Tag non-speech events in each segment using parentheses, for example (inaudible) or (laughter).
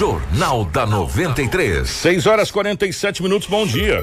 Jornal da 93. 6 horas 47 minutos, bom dia.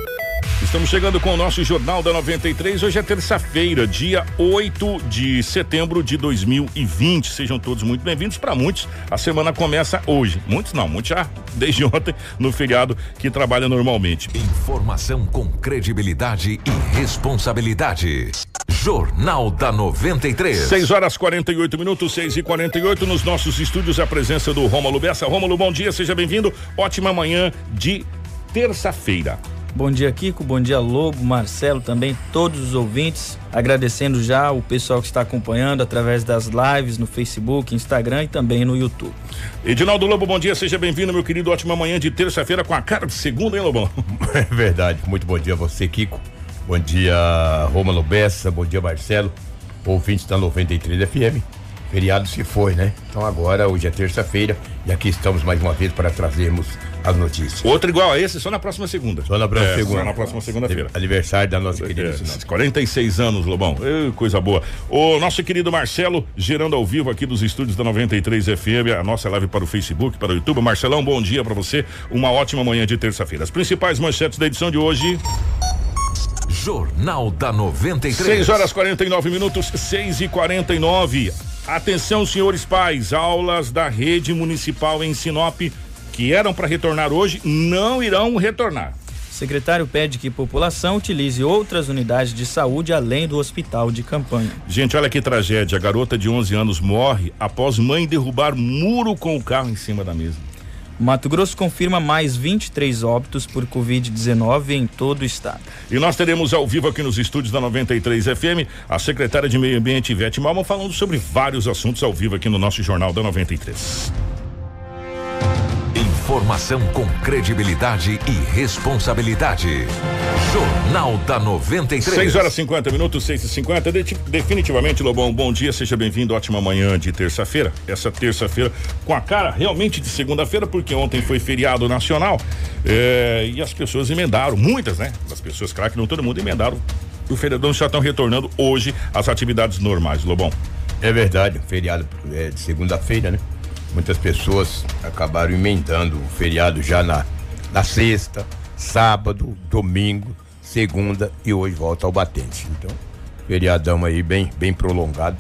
Estamos chegando com o nosso Jornal da 93. Hoje é terça-feira, dia 8 de setembro de 2020. Sejam todos muito bem-vindos. Para muitos, a semana começa hoje. Muitos não, muitos já (laughs) desde ontem, no feriado que trabalha normalmente. Informação com credibilidade e responsabilidade. Jornal da 93. 6 horas 48 minutos, 6 e 48 nos nossos estúdios. A presença do Rômulo Bessa. Rômulo, bom dia, seja bem-vindo. Ótima manhã de terça-feira. Bom dia, Kiko. Bom dia, Lobo, Marcelo, também todos os ouvintes. Agradecendo já o pessoal que está acompanhando através das lives no Facebook, Instagram e também no YouTube. Edinaldo Lobo, bom dia, seja bem-vindo, meu querido. Ótima manhã de terça-feira com a cara de segunda, hein, Lobão? (laughs) É verdade. Muito bom dia a você, Kiko. Bom dia, Roma Bessa. Bom dia, Marcelo. Ouvintes da 93 FM. Feriado se foi, né? Então agora, hoje é terça-feira e aqui estamos mais uma vez para trazermos as notícias. Outro igual a esse, só na próxima segunda. Só na próxima É, segunda. Só na próxima segunda-feira. Aniversário da nossa É, querida Sinop. 46 anos, Lobão. Ê, coisa boa. O nosso querido Marcelo, gerando ao vivo aqui dos estúdios da 93 FM, a nossa live para o Facebook, para o YouTube. Marcelão, bom dia para você. Uma ótima manhã de terça-feira. As principais manchetes da edição de hoje. Jornal da 93. 6 horas 49 minutos, 6 e 49. Atenção, senhores pais, aulas da rede municipal em Sinop que eram para retornar hoje não irão retornar. O secretário pede que a população utilize outras unidades de saúde além do hospital de campanha. Gente, olha que tragédia. A garota de 11 anos morre após mãe derrubar muro com o carro em cima da mesa. Mato Grosso confirma mais 23 óbitos por Covid-19 em todo o estado. E nós teremos ao vivo aqui nos estúdios da 93 FM a secretária de Meio Ambiente, Ivete Malman, falando sobre vários assuntos ao vivo aqui no nosso Jornal da 93. Informação com credibilidade e responsabilidade. Jornal da 93. 6 horas 50 minutos, 6 e 50 De- Definitivamente, Lobão, bom dia, seja bem-vindo. Ótima manhã de terça-feira. Essa terça-feira com a cara realmente de segunda-feira, porque ontem foi feriado nacional é, e as pessoas emendaram, muitas, né? As pessoas, claro que não todo mundo emendaram. O feriadão já estão retornando hoje às atividades normais, Lobão. É verdade, feriado é, de segunda-feira, né? Muitas pessoas acabaram emendando o feriado já na, na sexta, sábado, domingo, segunda e hoje volta ao batente. Então, feriadão aí bem, bem prolongado.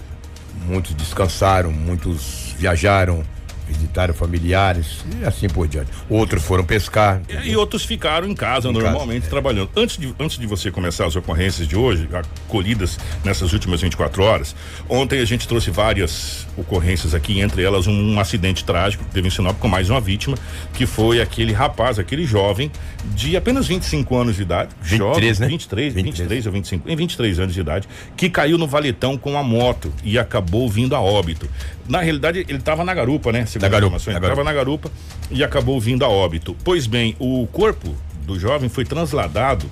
Muitos descansaram, muitos viajaram, visitaram familiares e assim por diante. Outros foram pescar. E outros ficaram em casa Em normalmente casa, é. trabalhando. Antes de, antes de você começar as ocorrências de hoje, acolhidas nessas últimas 24 horas, ontem a gente trouxe várias ocorrências aqui, entre elas um, um acidente trágico que teve em Sinop com mais uma vítima, que foi aquele rapaz, aquele jovem de apenas 25 anos de idade. 23, jovem, né? 23, 23. 23 ou 25, em 23 anos de idade, que caiu no valetão com a moto e acabou vindo a óbito. Na realidade, ele estava na garupa, né? Segundo Na garupa, Ele estava na garupa e acabou vindo a óbito. Pois bem, o corpo do jovem foi transladado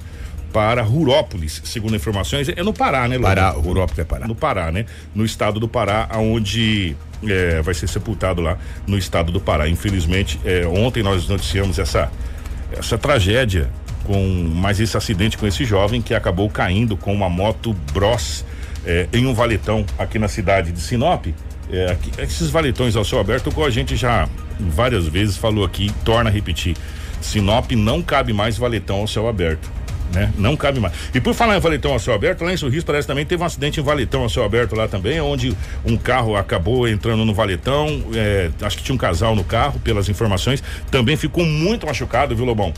para Rurópolis, segundo informações, é no Pará, né, Lobo? Pará, Rurópolis é Pará. No Pará, né? No estado do Pará, aonde é, vai ser sepultado lá no estado do Pará. Infelizmente, é, ontem nós noticiamos essa essa tragédia com mais esse acidente com esse jovem que acabou caindo com uma moto Bros é, em um valetão aqui na cidade de Sinop. É, aqui- esses valetões ao céu aberto, como a gente já várias vezes falou aqui, torna a repetir. Sinop não cabe mais valetão ao céu aberto. Né? Não cabe mais. E por falar em valetão ao céu aberto, lá em Sorriso parece também teve um acidente em valetão ao céu aberto lá também, onde um carro acabou entrando no valetão, é, acho que tinha um casal no carro, pelas informações, também ficou muito machucado, viu, Lobão?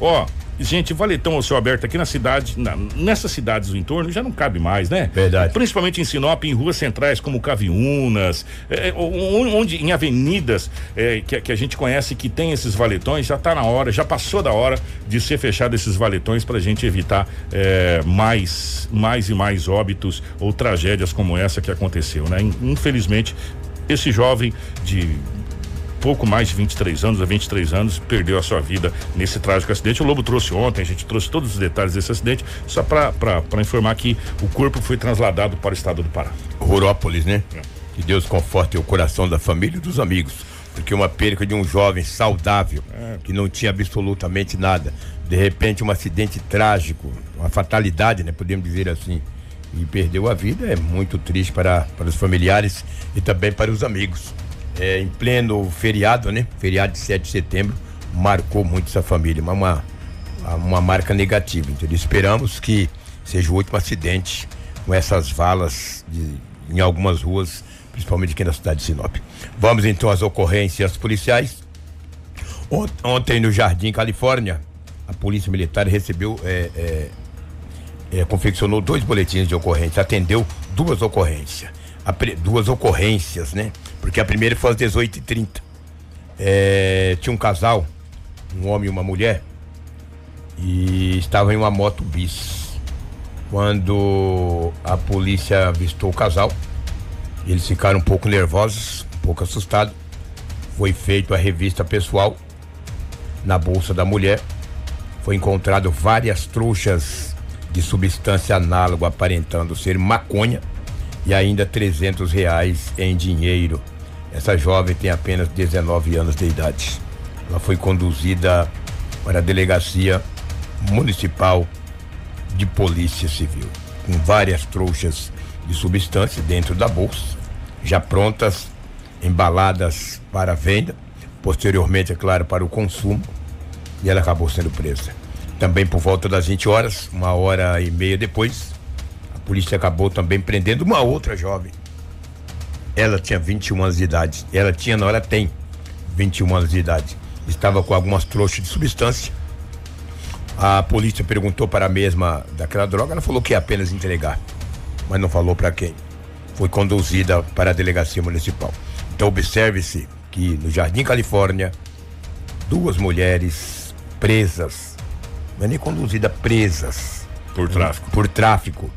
Ó, gente, valetão ao céu aberto aqui na cidade, na- nessas cidades do entorno já não cabe mais, né? Verdade. Principalmente em Sinop, em ruas centrais como Caviunas, é, o- onde em avenidas é, que, que a gente conhece que tem esses valetões, já está na hora, já passou da hora de ser fechado esses valetões para a gente evitar é, mais, mais e mais óbitos ou tragédias como essa que aconteceu, né? In- Infelizmente, esse jovem de pouco mais de 23 anos, a 23 anos, perdeu a sua vida nesse trágico acidente. O Lobo trouxe ontem, a gente trouxe todos os detalhes desse acidente, só para informar que o corpo foi trasladado para o estado do Pará. Rurópolis, né? É. Que Deus conforte o coração da família e dos amigos. Porque uma perca de um jovem saudável, É. que não tinha absolutamente nada. De repente, um acidente trágico, uma fatalidade, né? Podemos dizer assim. E perdeu a vida é muito triste para, para os familiares e também para os amigos. É, em pleno feriado, né? Feriado de 7 de setembro, marcou muito essa família, uma, uma marca negativa, entendeu? Esperamos que seja o último acidente com essas valas de, em algumas ruas, principalmente aqui na cidade de Sinop. Vamos então às ocorrências policiais. Ontem no Jardim Califórnia, a Polícia Militar recebeu, é, é, é, confeccionou dois boletins de ocorrência, atendeu duas ocorrências. duas ocorrências, né? Porque a primeira foi às 18h30. É, tinha um casal, um homem e uma mulher, e estavam em uma moto bis. Quando a polícia avistou o casal, eles ficaram um pouco nervosos, um pouco assustados. Foi feita a revista pessoal na bolsa da mulher. Foi encontrado várias trouxas de substância análoga aparentando ser maconha e ainda 300 reais em dinheiro. Essa jovem tem apenas 19 anos de idade. Ela foi conduzida para a delegacia municipal de polícia civil, com várias trouxas de substância dentro da bolsa, já prontas, embaladas para venda, posteriormente, é claro, para o consumo, e ela acabou sendo presa. Também por volta das 20 horas, uma hora e meia depois, a polícia acabou também prendendo uma outra jovem. Ela tinha 21 anos de idade. Ela tinha, não, ela tem 21 anos de idade. Estava com algumas trouxas de substância. A polícia perguntou para a mesma daquela droga, ela falou que ia apenas entregar mas não falou para quem. Foi conduzida para a delegacia municipal. Então observe-se que no Jardim Califórnia, duas mulheres presas, não é nem conduzida, presas. Por tráfico. Por tráfico.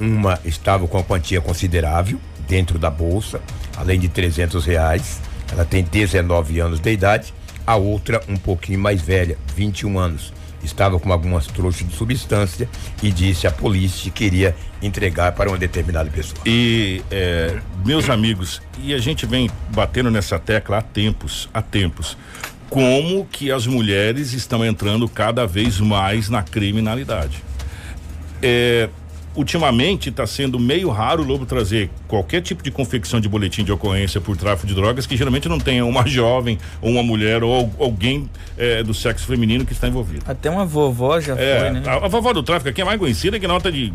Uma estava com uma quantia considerável dentro da bolsa, além de 300 reais. Ela tem 19 anos de idade. A outra, um pouquinho mais velha, 21 anos estava com algumas trouxas de substância e disse à polícia que queria entregar para uma determinada pessoa. E é, meus amigos, e a gente vem batendo nessa tecla há tempos, há tempos, como que as mulheres estão entrando cada vez mais na criminalidade. É, ultimamente está sendo meio raro o Lobo trazer qualquer tipo de confecção de boletim de ocorrência por tráfico de drogas que geralmente não tenha uma (laughs) jovem ou uma mulher ou alguém é, do sexo feminino que está envolvido. Até uma vovó já é, foi, né? A, a, vovó do tráfico aqui é mais conhecida que nota de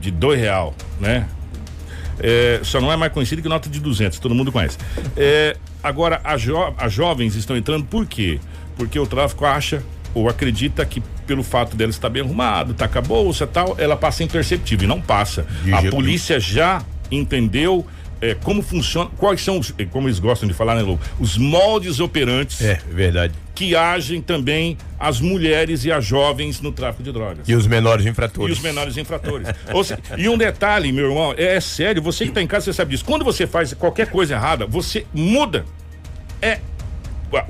de dois real, né? É, só não é mais conhecida que nota de 200, todo mundo conhece. É, agora, as jo jovens estão entrando por quê? Porque o tráfico acha ou acredita que pelo fato dela estar bem arrumado, tá com a bolsa tal, ela passa imperceptível e não passa. De a polícia já entendeu é, como funciona, quais são os, é, como eles gostam de falar, né, Lu? Os moldes operantes. É, verdade. Que agem também as mulheres e as jovens no tráfico de drogas. E os menores infratores. E os menores infratores. (laughs) seja, e um detalhe, meu irmão, é, é sério, você que está em casa, você sabe disso. Quando você faz qualquer coisa errada, você muda. É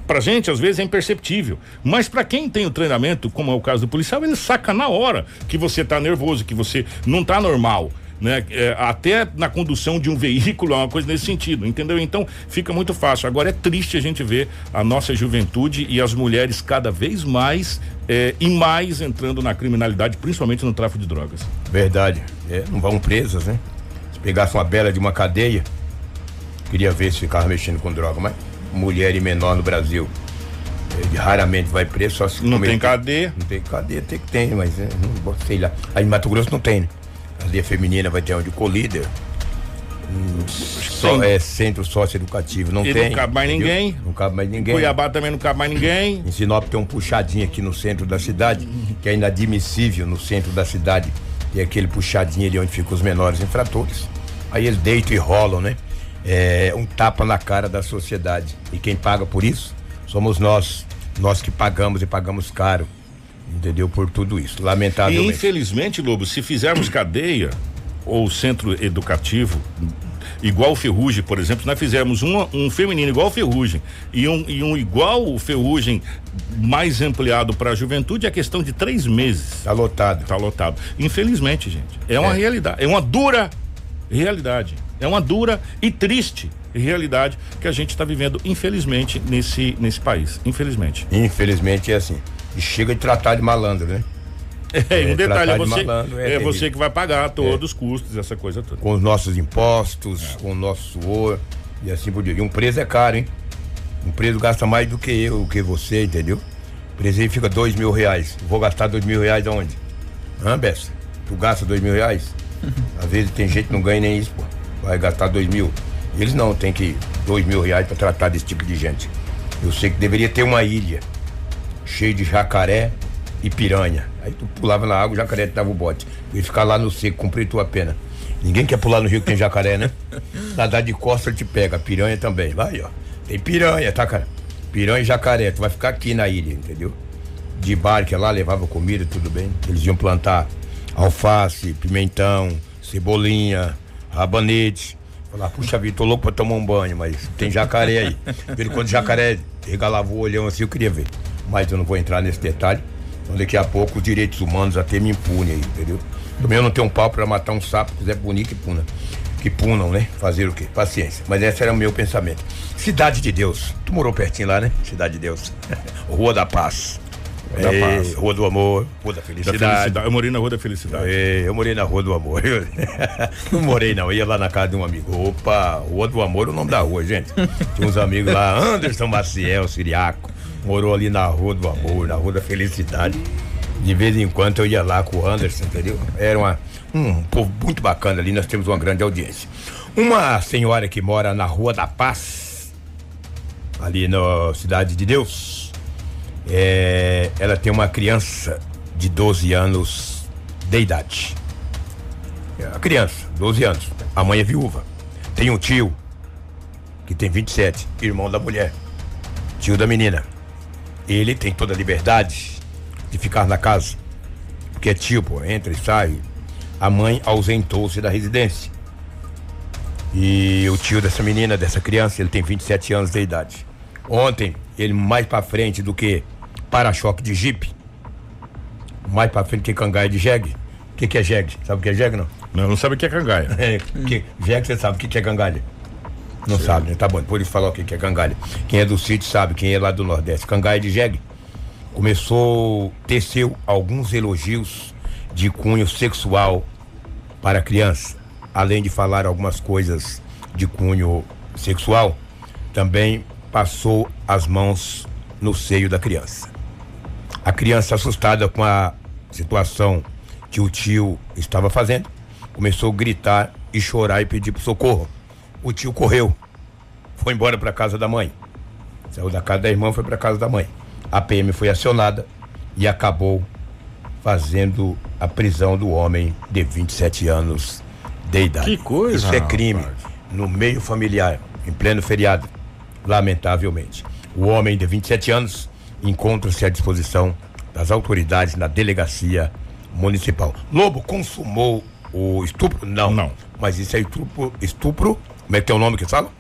pra gente às vezes é imperceptível, mas para quem tem o treinamento, como é o caso do policial, ele saca na hora que você tá nervoso, que você não tá normal. Né? É, até na condução de um (laughs) veículo, é uma coisa nesse sentido, entendeu? Então fica muito fácil. Agora é triste a gente ver a nossa juventude e as mulheres cada vez mais é, e mais entrando na criminalidade, principalmente no tráfico de drogas. Verdade. É, não vão presas, né? Se pegasse uma bela de uma cadeia, queria ver se ficava mexendo com droga, mas mulher e menor no Brasil. Ele raramente vai preso, só se Não tem cadeia? Não tem cadeia, tem que ter, mas é, não, sei lá. Aí em Mato Grosso não tem, né? Cadeia feminina vai ter onde colíder. Hum, só, é centro socioeducativo, não e tem. Não cabe mais ninguém. Não cabe mais ninguém. Cuiabá também não cabe mais ninguém. Em Sinop tem um puxadinho aqui no centro da cidade, que é inadmissível no centro da cidade. Tem aquele puxadinho ali onde ficam os menores infratores. Aí eles deitam e rolam, né? É um tapa na cara da sociedade. E quem paga por isso somos nós, nós que pagamos e pagamos caro. Entendeu? Por tudo isso, lamentavelmente. E infelizmente, Lobo, se fizermos cadeia ou centro educativo igual o Ferrugem, por exemplo, nós fizermos um, um feminino igual o Ferrugem e um, e um igual o Ferrugem mais ampliado para a juventude, é questão de três meses. Tá lotado. Tá lotado. Infelizmente, gente. É uma é. realidade. É uma dura realidade. É uma dura e triste realidade que a gente está vivendo, infelizmente, nesse, nesse país. Infelizmente. Infelizmente é assim. E chega de tratar de malandro, né? (laughs) É, um detalhe, é você, é, é você que vai pagar todos é. os custos, essa coisa toda. Com os nossos impostos, é. com o nosso suor. E assim por diante. E um preso é caro, hein? Um preso gasta mais do que eu, do que você, entendeu? O preso aí fica dois mil reais. Vou gastar dois mil reais aonde? Hã, Bessa? Tu gasta dois mil reais? Às vezes tem gente que não ganha nem isso, pô. Vai gastar dois mil. Eles não, tem que dois mil reais pra tratar desse tipo de gente. Eu sei que deveria ter uma ilha cheia de jacaré e piranha. Aí tu pulava na água, o jacaré te dava o bote. E ficar lá no seco, cumprir tua pena. Ninguém quer pular no rio que tem jacaré, né? (laughs) Nadar de costa ele te pega, piranha também. Vai, ó. Tem piranha, tá, cara? Piranha e jacaré. Tu vai ficar aqui na ilha, entendeu? De barca lá, levava comida, tudo bem. Eles iam plantar alface, pimentão, cebolinha, rabanete. Falar, puxa vida, tô louco pra tomar um banho, mas tem jacaré aí. (laughs) Vendo quando jacaré regalava o olhão assim, eu queria ver. Mas eu não vou entrar nesse detalhe. Então daqui a pouco os direitos humanos até me impune aí, entendeu? Também eu não tenho um pau pra matar um sapo, quiser punir que puna. Que punam, né? Fazer o quê? Paciência. Mas esse era o meu pensamento. Cidade de Deus. Tu morou pertinho lá, né? Cidade de Deus. (laughs) Rua da Paz. Rua É, do Amor, Rua da Da Felicidade. felicidade. Eu morei na Rua da Felicidade. É, eu morei na Rua do Amor. (laughs) Eu- não morei, não. Eu ia lá na casa de um amigo. Opa, Rua do Amor é o nome da rua, gente. Tinha uns amigos lá, Anderson Maciel, Siriaco. Morou ali na Rua do Amor, na Rua da Felicidade. De vez em quando eu ia lá com o Anderson, entendeu? Era uma, um povo muito bacana ali, nós temos uma grande audiência. Uma senhora que mora na Rua da Paz, ali na Cidade de Deus, é, ela tem uma criança de 12 anos de idade. É, A criança, 12 anos. A mãe é viúva. Tem um tio que tem 27, irmão da mulher. Tio da menina. Ele tem toda a liberdade de ficar na casa. Porque é tio, pô, entra e sai. A mãe ausentou-se da residência. E o tio dessa menina, dessa criança, ele tem 27 anos de idade. Ontem, ele mais pra frente do que para-choque de jipe, mais pra frente que cangaia de jegue. O que, que é jegue? Sabe o que é jegue, não? Não, não sabe o que é cangaia. (laughs) É, que, jegue você sabe o que, que é cangalha. Não sabe, né? Tá bom, depois ele falar o que, que é cangalha. Quem é do sítio sabe, quem é lá do Nordeste. Cangaia de jegue começou, teceu alguns elogios de cunho sexual para a criança. Além de falar algumas coisas de cunho sexual, também passou as mãos no seio da criança. A criança, assustada com a situação que o tio estava fazendo, começou a gritar e chorar e pedir por socorro. O tio correu, foi embora para casa da mãe. Saiu da casa da irmã, foi para casa da mãe. A PM foi acionada e acabou fazendo a prisão do homem de 27 anos de idade. Que coisa, Isso é crime rapaz. no meio familiar, em pleno feriado, lamentavelmente. O homem de 27 anos encontra-se à disposição das autoridades na delegacia municipal. Lobo consumou o estupro? Não. Não. Mas isso é estupro, estupro. Como é que tem o nome que fala?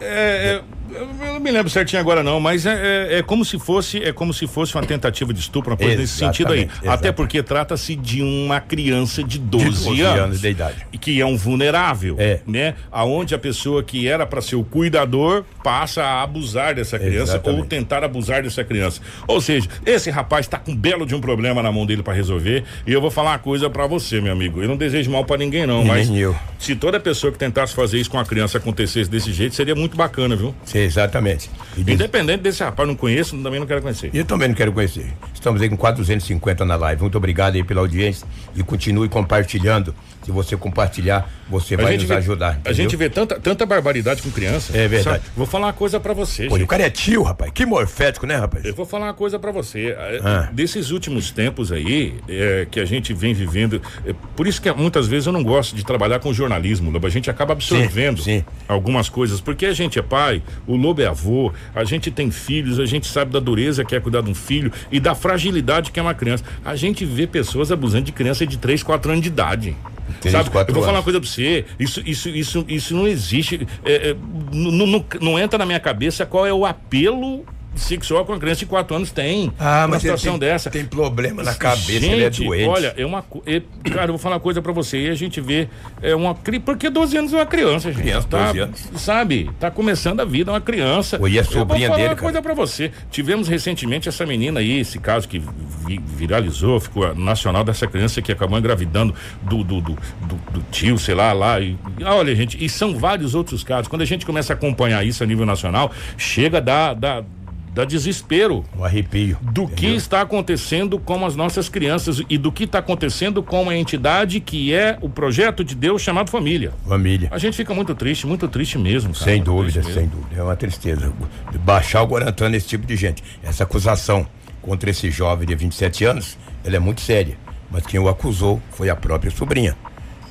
É, é, eu eu não me lembro certinho agora não, mas é, é, é como se fosse é como se fosse uma tentativa de estupro, uma coisa nesse sentido aí. Exatamente, Até exatamente. porque trata-se de uma criança de 12, 12 anos, anos de idade. e que é um vulnerável, É. né? Aonde a pessoa que era para ser o cuidador passa a abusar dessa criança Exatamente. ou tentar abusar dessa criança. Ou seja, esse rapaz tá com um belo de um problema na mão dele para resolver, e eu vou falar uma coisa para você, meu amigo. Eu não desejo mal para ninguém não, mas eu. se toda pessoa que tentasse fazer isso com a criança acontecesse desse jeito, seria muito bacana, viu? Sim, exatamente. Independente desse rapaz, não conheço, também não quero conhecer. E eu também não quero conhecer. Estamos aí com 450 na live. Muito obrigado aí pela audiência e continue compartilhando. Se você compartilhar, você vai nos vê, ajudar. a entendeu? gente vê tanta, tanta barbaridade com criança. É verdade. Vou falar uma coisa pra você, Pô, gente. o cara é tio, rapaz. Que morfético, né, rapaz? Eu vou falar uma coisa pra você. É, Ah. Desses últimos tempos aí, é, que a gente vem vivendo. é, por isso que muitas vezes eu não gosto de trabalhar com jornalismo, Lobo. A gente acaba absorvendo Sim, sim. algumas coisas. Porque a gente é pai, o Lobo é avô, a gente tem filhos, a gente sabe da dureza que é cuidar de um filho e da fragilidade que é uma criança. A gente vê pessoas abusando de criança de 3, 4 anos de idade. Três, sabe? Eu vou falar uma anos. coisa pra você. Isso, isso, isso, isso não existe. É, é, não, não- não entra na minha cabeça qual é o apelo sexual com uma criança de 4 anos tem. Ah, uma situação tem, dessa. tem problema na cabeça, Gente, ele é doente. Olha, é uma. é- cara, eu vou falar uma coisa pra você. E a gente vê. É uma. Porque 12 anos é uma criança, gente. Criança, tá, 12 anos. Sabe? Tá começando a vida, é uma criança. Oi, e a Eu vou sobrinha falar dele, uma cara? coisa pra você. Tivemos recentemente essa menina aí, esse caso que vi- viralizou, ficou nacional dessa criança que acabou engravidando do, do, do, do- do tio, sei lá, lá. E, olha, gente, e são vários outros casos. Quando a gente começa a acompanhar isso a nível nacional, chega a dar, dar desespero Um arrepio. do que está acontecendo com as nossas crianças e do que está acontecendo com a entidade que é o projeto de Deus chamado família. Família. A gente fica muito triste, muito triste mesmo. cara, Sem dúvida, sem mesmo. dúvida. É uma tristeza. Baixar o Guarantã nesse tipo de gente. Essa acusação contra esse jovem de 27 anos, ela é muito séria. Mas quem o acusou foi a própria sobrinha.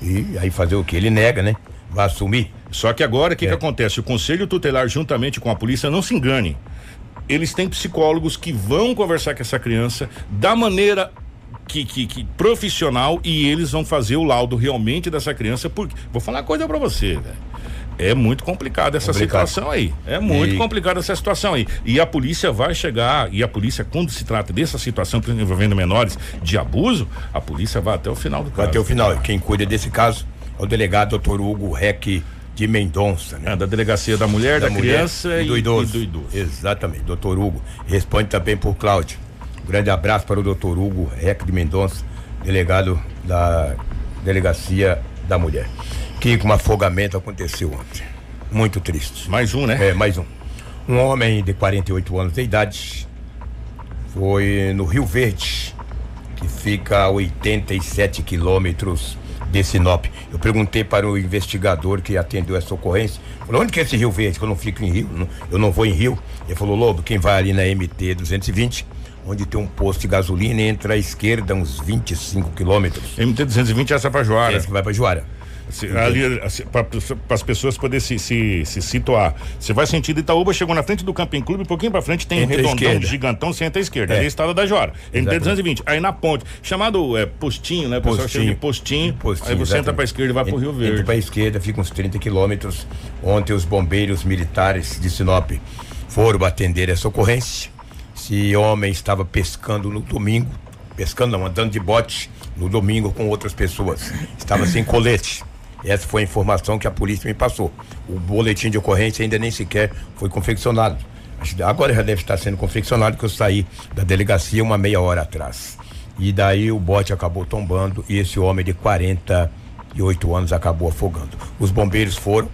E aí fazer o que? Ele nega, né? Vai assumir. Só que agora o que, É. que acontece? O Conselho Tutelar, juntamente com a polícia, não se engane. Eles têm psicólogos que vão conversar com essa criança da maneira que, que, que profissional e eles vão fazer o laudo realmente dessa criança. Porque vou falar uma coisa pra você, velho. É muito complicado essa Complicado. situação aí. É muito E- complicada essa situação aí. E a polícia vai chegar, e a polícia, quando se trata dessa situação envolvendo menores de abuso, a polícia vai até o final do Vai caso. até o final. Quem cuida desse caso é o delegado doutor Hugo Reck de Mendonça, né? É, da delegacia da mulher, da, mulher criança e do idoso. e do idoso. Exatamente, doutor Hugo. Responde também por Cláudio. Um grande abraço para o doutor Hugo Reck de Mendonça, delegado da Delegacia da Mulher. Que um afogamento aconteceu ontem. Muito triste. Mais um, né? É, mais um. Um homem de 48 anos de idade foi no Rio Verde, que fica a 87 quilômetros de Sinop. Eu perguntei para o investigador que atendeu essa ocorrência, falou, onde que é esse Rio Verde? Que eu não fico em Rio, eu não vou em Rio. Ele falou, Lobo, quem vai ali na MT 220, onde tem um posto de gasolina, entra à esquerda uns 25 quilômetros. MT 220 é essa pra Joara. Esse que vai para Juara. Ali, para as pessoas poderem se, se, se situar. Você vai sentido Itaúba, chegou na frente do Camping Clube, um pouquinho pra frente tem um Entra à redondão esquerda. gigantão, você entra à esquerda. É. Ali é a estrada da. MT Exatamente. 220. Aí na ponte, chamado é, postinho, né? O pessoal chama de postinho. Postinho, aí você entra exatamente. pra esquerda e vai pro Rio Entra Verde. pra esquerda, fica uns 30 quilômetros. Ontem os bombeiros militares de Sinop foram atender essa ocorrência. Esse homem estava pescando no domingo, pescando não, andando de bote no domingo com outras pessoas. Estava sem colete. Essa foi a informação que a polícia me passou. O boletim de ocorrência ainda nem sequer foi confeccionado. Agora já deve estar sendo confeccionado, que eu saí da delegacia uma meia hora atrás. E daí o bote acabou tombando e esse homem de 48 anos acabou afogando. Os bombeiros foram,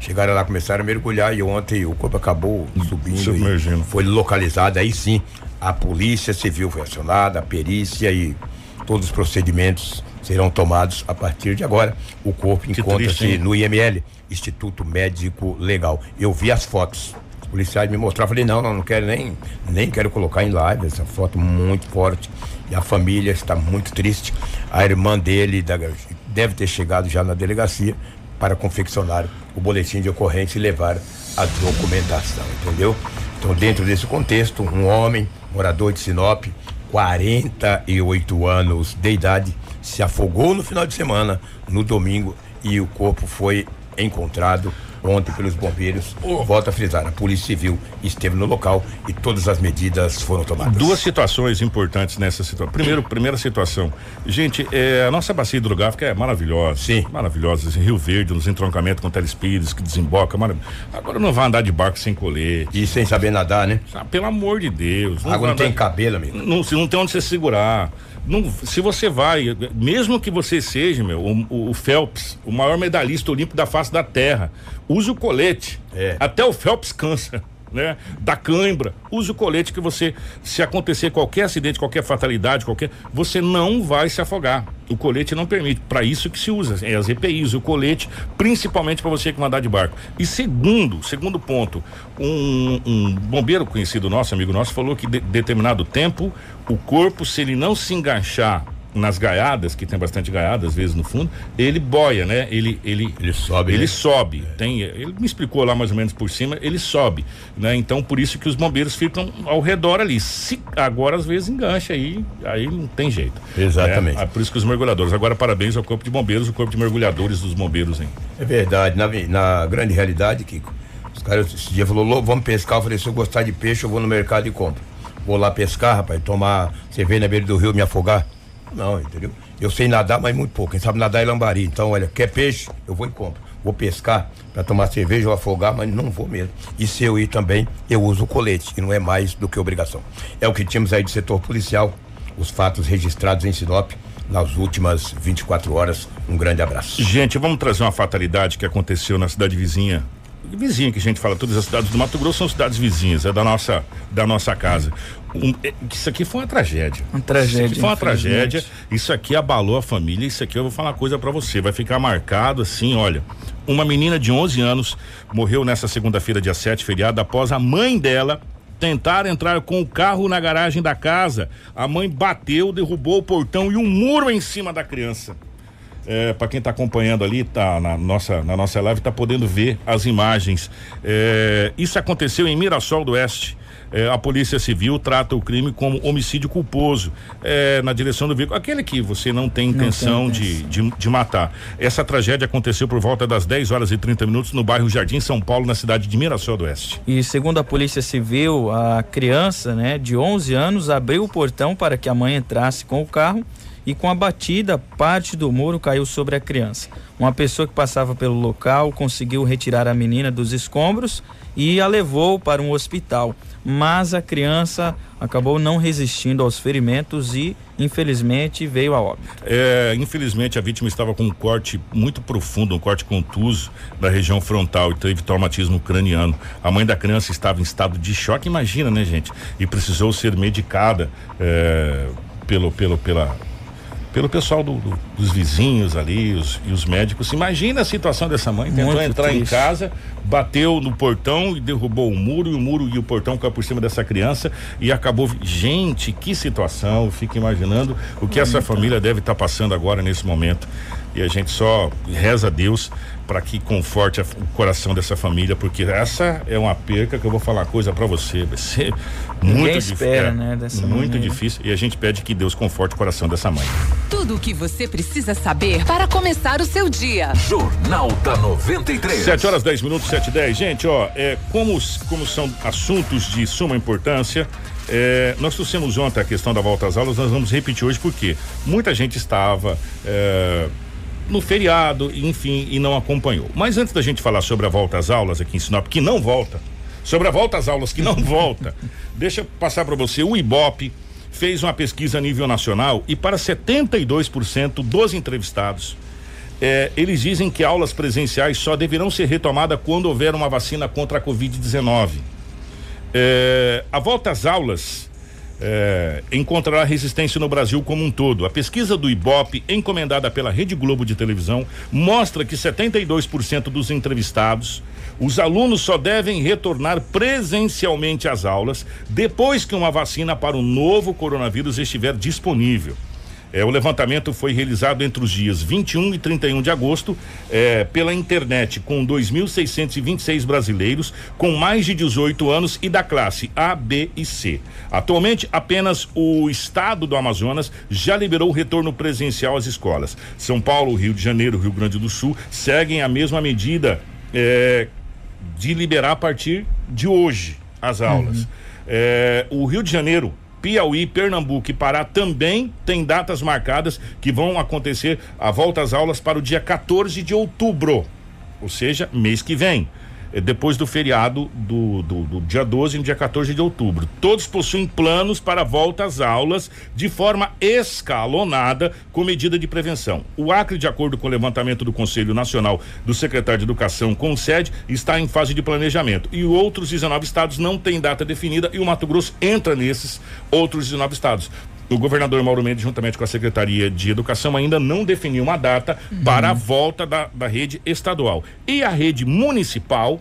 chegaram lá, começaram a mergulhar e ontem o corpo acabou subindo. Submergindo. E foi localizado. Aí sim, a polícia civil foi acionada, a perícia e todos os procedimentos serão tomados a partir de agora. O corpo encontra-se no IML, Instituto Médico Legal. Eu vi as fotos. Os policiais me mostraram, falei, não, não, não quero nem, nem quero colocar em live essa foto muito forte. E a família está muito triste. A irmã dele da- deve ter chegado já na delegacia para confeccionar o boletim de ocorrência e levar a documentação, entendeu? Então, dentro desse contexto, um homem, morador de Sinop, 48 anos de idade, se afogou no final de semana, no domingo, e o corpo foi encontrado ontem pelos bombeiros. Volto a frisar, a Polícia Civil esteve no local e todas as medidas foram tomadas. Duas situações importantes nessa situação. Primeiro, primeira situação. Gente, é, a nossa bacia hidrográfica é maravilhosa. Sim. Maravilhosa. Esse Rio Verde, nos entroncamentos com Telespires, que desemboca. marav- Agora não vai andar de barco sem colete. E sem saber nadar, né? Ah, pelo amor de Deus. Água vai não tem cabelo, amigo. Não, não tem onde você segurar. Não, se você vai, mesmo que você seja, meu, o, o- o Phelps, o maior medalhista olímpico da face da Terra, use o colete. É. Até o Phelps cansa. Né? Da cãibra, use o colete que você, se acontecer qualquer acidente, qualquer fatalidade, qualquer, você não vai se afogar. O colete não permite. Para isso que se usa, é as EPIs, o colete, principalmente para você que vai andar de barco. E segundo, segundo ponto, um, um bombeiro conhecido nosso, amigo nosso, falou que de determinado tempo o corpo, se ele não se enganchar nas gaiadas, que tem bastante gaiada às vezes no fundo, ele boia, né? Ele ele Ele sobe, Ele né? sobe. Tem, ele me explicou lá mais ou menos por cima, ele sobe, né? Então por isso que os bombeiros ficam ao redor ali. Se agora às vezes engancha aí, aí não tem jeito. Exatamente. né? Por isso que os mergulhadores. Agora parabéns ao corpo de bombeiros, o corpo de mergulhadores dos bombeiros, hein? É verdade, na, na grande realidade, Kiko, Os caras esse dia falou, vamos pescar. Eu falei, se eu gostar de peixe, eu vou no mercado e compro. Vou lá pescar, rapaz, tomar cerveja na beira do rio, me afogar. Não, entendeu? Eu sei nadar, mas muito pouco. Quem sabe nadar é lambari. Então, olha, quer peixe? Eu vou e compro. Vou pescar para tomar cerveja ou afogar, mas não vou mesmo. E se eu ir também, eu uso o colete, que não é mais do que obrigação. É o que tínhamos aí do setor policial, os fatos registrados em Sinop nas últimas 24 horas. Um grande abraço. Gente, vamos trazer uma fatalidade que aconteceu na cidade vizinha vizinha que a gente fala, todas as cidades do Mato Grosso são cidades vizinhas, é da nossa, da nossa casa. Um, é, isso aqui foi uma tragédia. Uma tragédia. Isso foi uma tragédia. Isso aqui abalou a família. Isso aqui eu vou falar uma coisa para você. Vai ficar marcado assim, olha. Uma menina de 11 anos morreu nessa segunda-feira, dia 7, feriado, após a mãe dela tentar entrar com o carro na garagem da casa. A mãe bateu, derrubou o portão e um muro em cima da criança. É, para quem está acompanhando ali, tá na nossa, na nossa live, está podendo ver as imagens. É, isso aconteceu em Mirassol do Oeste. É, a Polícia Civil trata o crime como homicídio culposo é, na direção do veículo. Aquele que você não tem intenção, não tem intenção. De, de, de, matar. Essa tragédia aconteceu por volta das 10 horas e 30 minutos no bairro Jardim São Paulo, na cidade de Mirassol do Oeste. E segundo a Polícia Civil, a criança né, de 11 anos abriu o portão para que a mãe entrasse com o carro e com a batida, parte do muro caiu sobre a criança. Uma pessoa que passava pelo local conseguiu retirar a menina dos escombros e a levou para um hospital, mas a criança acabou não resistindo aos ferimentos e, infelizmente, veio a óbito. É, infelizmente, a vítima estava com um corte muito profundo, um corte contuso da região frontal e teve traumatismo craniano. A mãe da criança estava em estado de choque, imagina, né, gente? E precisou ser medicada é, pelo, pelo, pela pelo pessoal do, do, dos vizinhos ali os, e os médicos. Imagina a situação dessa mãe. Tentou Muito entrar triste. em casa, bateu no portão e derrubou o muro, e o muro e o portão caiu por cima dessa criança e acabou. Gente, que situação! Fico imaginando o que essa família deve estar tá passando agora nesse momento. E a gente só reza a Deus para que conforte a, o coração dessa família, porque essa é uma perca que eu vou falar uma coisa para você, vai ser muito difícil, é, né, dessa muito maneira. difícil e a gente pede que Deus conforte o coração dessa mãe. Tudo o que você precisa saber para começar o seu dia. Jornal da 93. 7 horas 10 minutos, 7 e 10. Gente, ó, é, como, como são assuntos de suma importância, é, nós trouxemos ontem a questão da volta às aulas, nós vamos repetir hoje porque muita gente estava é, no feriado, enfim, e não acompanhou. Mas antes da gente falar sobre a volta às aulas aqui em Sinop, que não volta, sobre a volta às aulas que não (laughs) volta, deixa eu passar para você, o IBOP fez uma pesquisa a nível nacional e para 72% dos entrevistados, é, eles dizem que aulas presenciais só deverão ser retomadas quando houver uma vacina contra a Covid-19. É, a volta às aulas é, encontrará resistência no Brasil como um todo. A pesquisa do IBOP, encomendada pela Rede Globo de televisão, mostra que 72% dos entrevistados, os alunos só devem retornar presencialmente às aulas depois que uma vacina para o novo coronavírus estiver disponível. É, o levantamento foi realizado entre os dias 21 e 31 de agosto é, pela internet, com 2.626 brasileiros com mais de 18 anos e da classe A, B e C. Atualmente, apenas o estado do Amazonas já liberou o retorno presencial às escolas. São Paulo, Rio de Janeiro, Rio Grande do Sul seguem a mesma medida é, de liberar a partir de hoje as aulas. Uhum. É, o Rio de Janeiro Piauí, Pernambuco e Pará também tem datas marcadas que vão acontecer a volta às aulas para o dia 14 de outubro, ou seja, mês que vem. É, depois do feriado do, do, do, dia 12 e dia 14 de outubro. Todos possuem planos para volta às aulas de forma escalonada com medida de prevenção. O Acre, de acordo com o levantamento do Conselho Nacional do Secretário de Educação com sede, está em fase de planejamento. E outros 19 estados não têm data definida e o Mato Grosso entra nesses outros 19 estados. O governador Mauro Mendes, juntamente com a Secretaria de Educação, ainda não definiu uma data uhum. para a volta da, da rede estadual. E a rede municipal,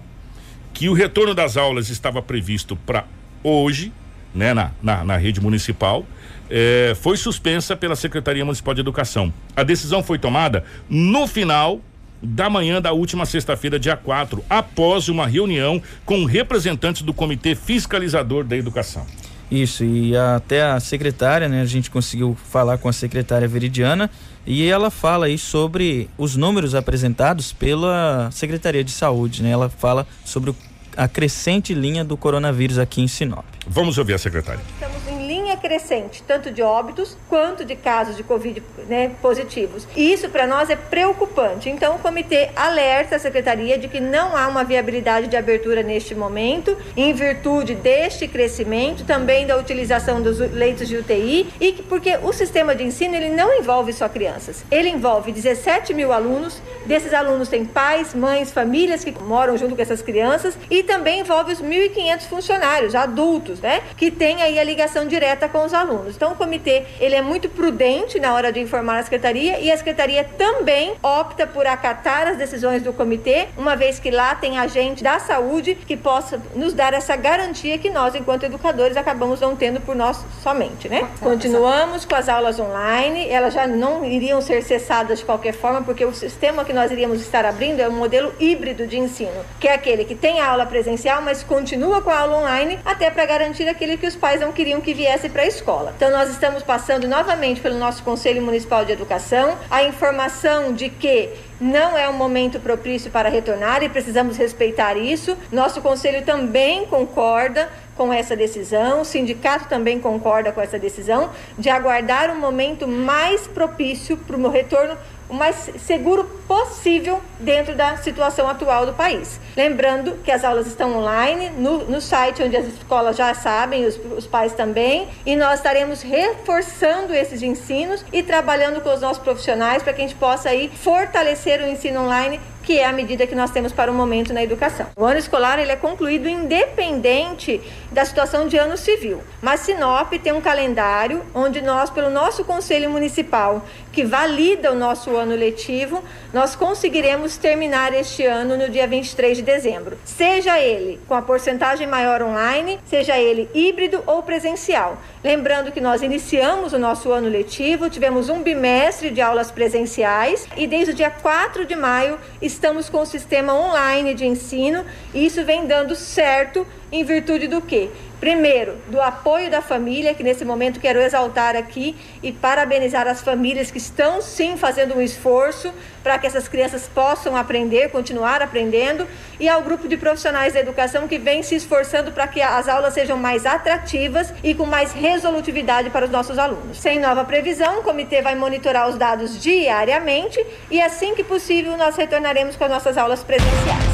que o retorno das aulas estava previsto para hoje, né, na, na, na rede municipal, eh, foi suspensa pela Secretaria Municipal de Educação. A decisão foi tomada no final da manhã da última sexta-feira, dia 4, após uma reunião com representantes do Comitê Fiscalizador da Educação. Isso, e até a secretária, né, a gente conseguiu falar com a secretária Veridiana e ela fala aí sobre os números apresentados pela Secretaria de Saúde, né? Ela fala sobre a crescente linha do coronavírus aqui em Sinop. Vamos ouvir a secretária. Estamos em linha crescente, tanto de óbitos quanto de casos de Covid né, positivos. E isso para nós é preocupante. Então, o comitê alerta a secretaria de que não há uma viabilidade de abertura neste momento, em virtude deste crescimento, também da utilização dos leitos de UTI, e que, porque o sistema de ensino ele não envolve só crianças, ele envolve 17 mil alunos. Desses alunos tem pais, mães, famílias que moram junto com essas crianças e também envolve os 1.500 funcionários adultos, né, que têm aí a ligação direta com os alunos. Então, o comitê ele é muito prudente na hora de informar a secretaria e a secretaria também opta por acatar as decisões do comitê, uma vez que lá tem agente da saúde que possa nos dar essa garantia que nós, enquanto educadores, acabamos não tendo por nós somente, né? Continuamos com as aulas online, elas já não iriam ser cessadas de qualquer forma, porque o sistema que nós iríamos estar abrindo é um modelo híbrido de ensino, que é aquele que tem a aula presencial, mas continua com a aula online, até para garantir aquele que os pais não queriam que viesse para a escola. Então, nós estamos passando novamente pelo nosso Conselho Municipal de Educação a informação de que não é um momento propício para retornar e precisamos respeitar isso. Nosso conselho também concorda com essa decisão, o sindicato também concorda com essa decisão de aguardar um momento mais propício para o retorno o mais seguro possível dentro da situação atual do país. Lembrando que as aulas estão online no, no site onde as escolas já sabem, os, os pais também, e nós estaremos reforçando esses ensinos e trabalhando com os nossos profissionais para que a gente possa aí fortalecer o ensino online que é a medida que nós temos para o momento na educação. O ano escolar ele é concluído independente da situação de ano civil, mas Sinop tem um calendário onde nós, pelo nosso Conselho Municipal, que valida o nosso ano letivo, nós conseguiremos terminar este ano no dia 23 de dezembro. Seja ele com a porcentagem maior online, seja ele híbrido ou presencial. Lembrando que nós iniciamos o nosso ano letivo, tivemos um bimestre de aulas presenciais e desde o dia 4 de maio estamos com o sistema online de ensino e isso vem dando certo em virtude do quê? Primeiro, do apoio da família, que nesse momento quero exaltar aqui e parabenizar as famílias que estão sim fazendo um esforço para que essas crianças possam aprender, continuar aprendendo, e ao grupo de profissionais da educação que vem se esforçando para que as aulas sejam mais atrativas e com mais resolutividade para os nossos alunos. Sem nova previsão, o comitê vai monitorar os dados diariamente e assim que possível nós retornaremos com as nossas aulas presenciais.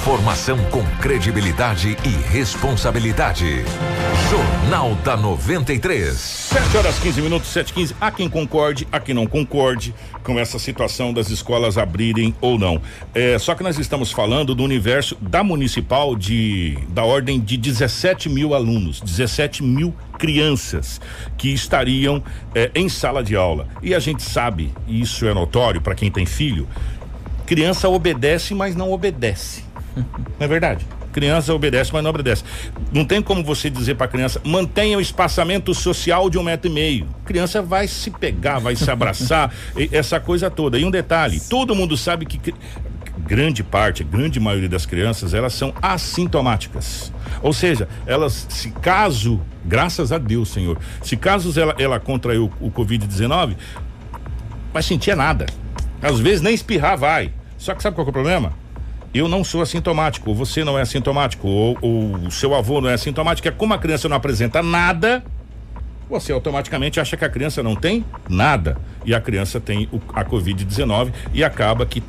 Informação com credibilidade e responsabilidade. Jornal da 93. 7 horas 15 minutos, 7 15. Há quem concorde, há quem não concorde com essa situação das escolas abrirem ou não. É, só que nós estamos falando do universo da municipal de da ordem de 17 mil alunos, 17 mil crianças que estariam é, em sala de aula. E a gente sabe, e isso é notório para quem tem filho, criança obedece, mas não obedece. Não é verdade? Criança obedece, mas não obedece. Não tem como você dizer para a criança, mantenha o espaçamento social de um metro e meio. A criança vai se pegar, vai se abraçar, (laughs) essa coisa toda. E um detalhe, todo mundo sabe que grande parte, grande maioria das crianças, elas são assintomáticas. Ou seja, elas, se caso, graças a Deus, Senhor, se caso ela, ela contraiu o, o Covid-19, vai sentir nada. Às vezes nem espirrar vai. Só que sabe qual é o problema? Eu não sou assintomático, ou você não é assintomático, ou, ou o seu avô não é assintomático, é como a criança não apresenta nada, você automaticamente acha que a criança não tem nada. E a criança tem o, a Covid-19 e acaba que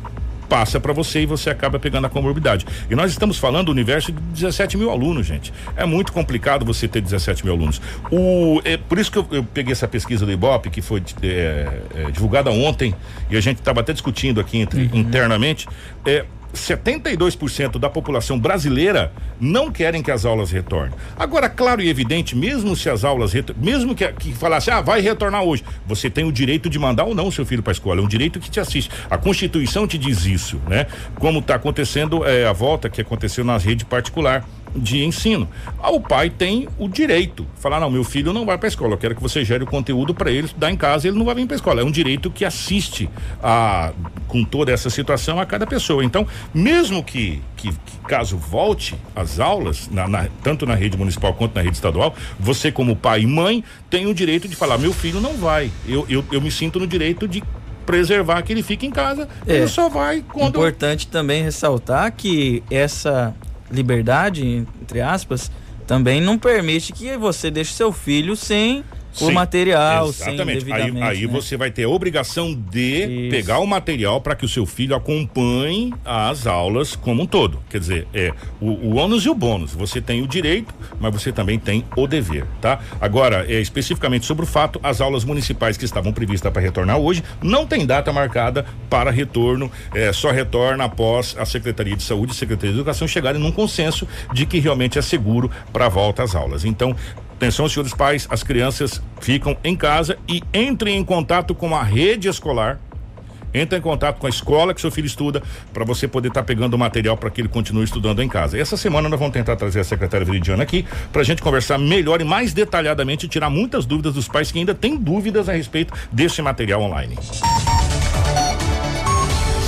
passa para você e você acaba pegando a comorbidade. E nós estamos falando do universo de 17 mil alunos, gente. É muito complicado você ter 17 mil alunos. O, é, por isso que eu, eu peguei essa pesquisa do Ibope, que foi é, é, divulgada ontem, e a gente estava até discutindo aqui entre, uhum. internamente. É, 72% da população brasileira não querem que as aulas retornem. Agora, claro e evidente, mesmo se as aulas mesmo que, que falasse, ah, vai retornar hoje, você tem o direito de mandar ou não seu filho para a escola, é um direito que te assiste. A Constituição te diz isso, né? Como está acontecendo é, a volta que aconteceu na rede particular de ensino. Ah, o pai tem o direito. Falar, não, meu filho não vai para a escola, eu quero que você gere o conteúdo para ele estudar em casa, ele não vai vir para a escola. É um direito que assiste a, com toda essa situação a cada pessoa. Então, mesmo que, que, que caso volte às aulas, na, na, tanto na rede municipal quanto na rede estadual, você como pai e mãe tem o direito de falar, meu filho não vai. Eu, eu, eu me sinto no direito de preservar que ele fique em casa, É. ele só vai quando Importante também ressaltar que essa liberdade, entre aspas, também não permite que você deixe seu filho sem o Sim, material, sem Exatamente. Aí, aí né? você vai ter a obrigação de Isso. pegar o material para que o seu filho acompanhe as aulas como um todo. Quer dizer, é o, o ônus e o bônus. Você tem o direito, mas você também tem o dever, tá? Agora, é, especificamente sobre o fato, as aulas municipais que estavam previstas para retornar hoje não tem data marcada para retorno. É, só retorna após a Secretaria de Saúde e a Secretaria de Educação chegarem num consenso de que realmente é seguro para a volta às aulas. Então, Atenção, senhores pais, as crianças ficam em casa e entrem em contato com a rede escolar. Entre em contato com a escola que seu filho estuda para você poder estar pegando o material para que ele continue estudando em casa. E essa semana nós vamos tentar trazer a secretária Veridiana aqui para a gente conversar melhor e mais detalhadamente e tirar muitas dúvidas dos pais que ainda têm dúvidas a respeito desse material online.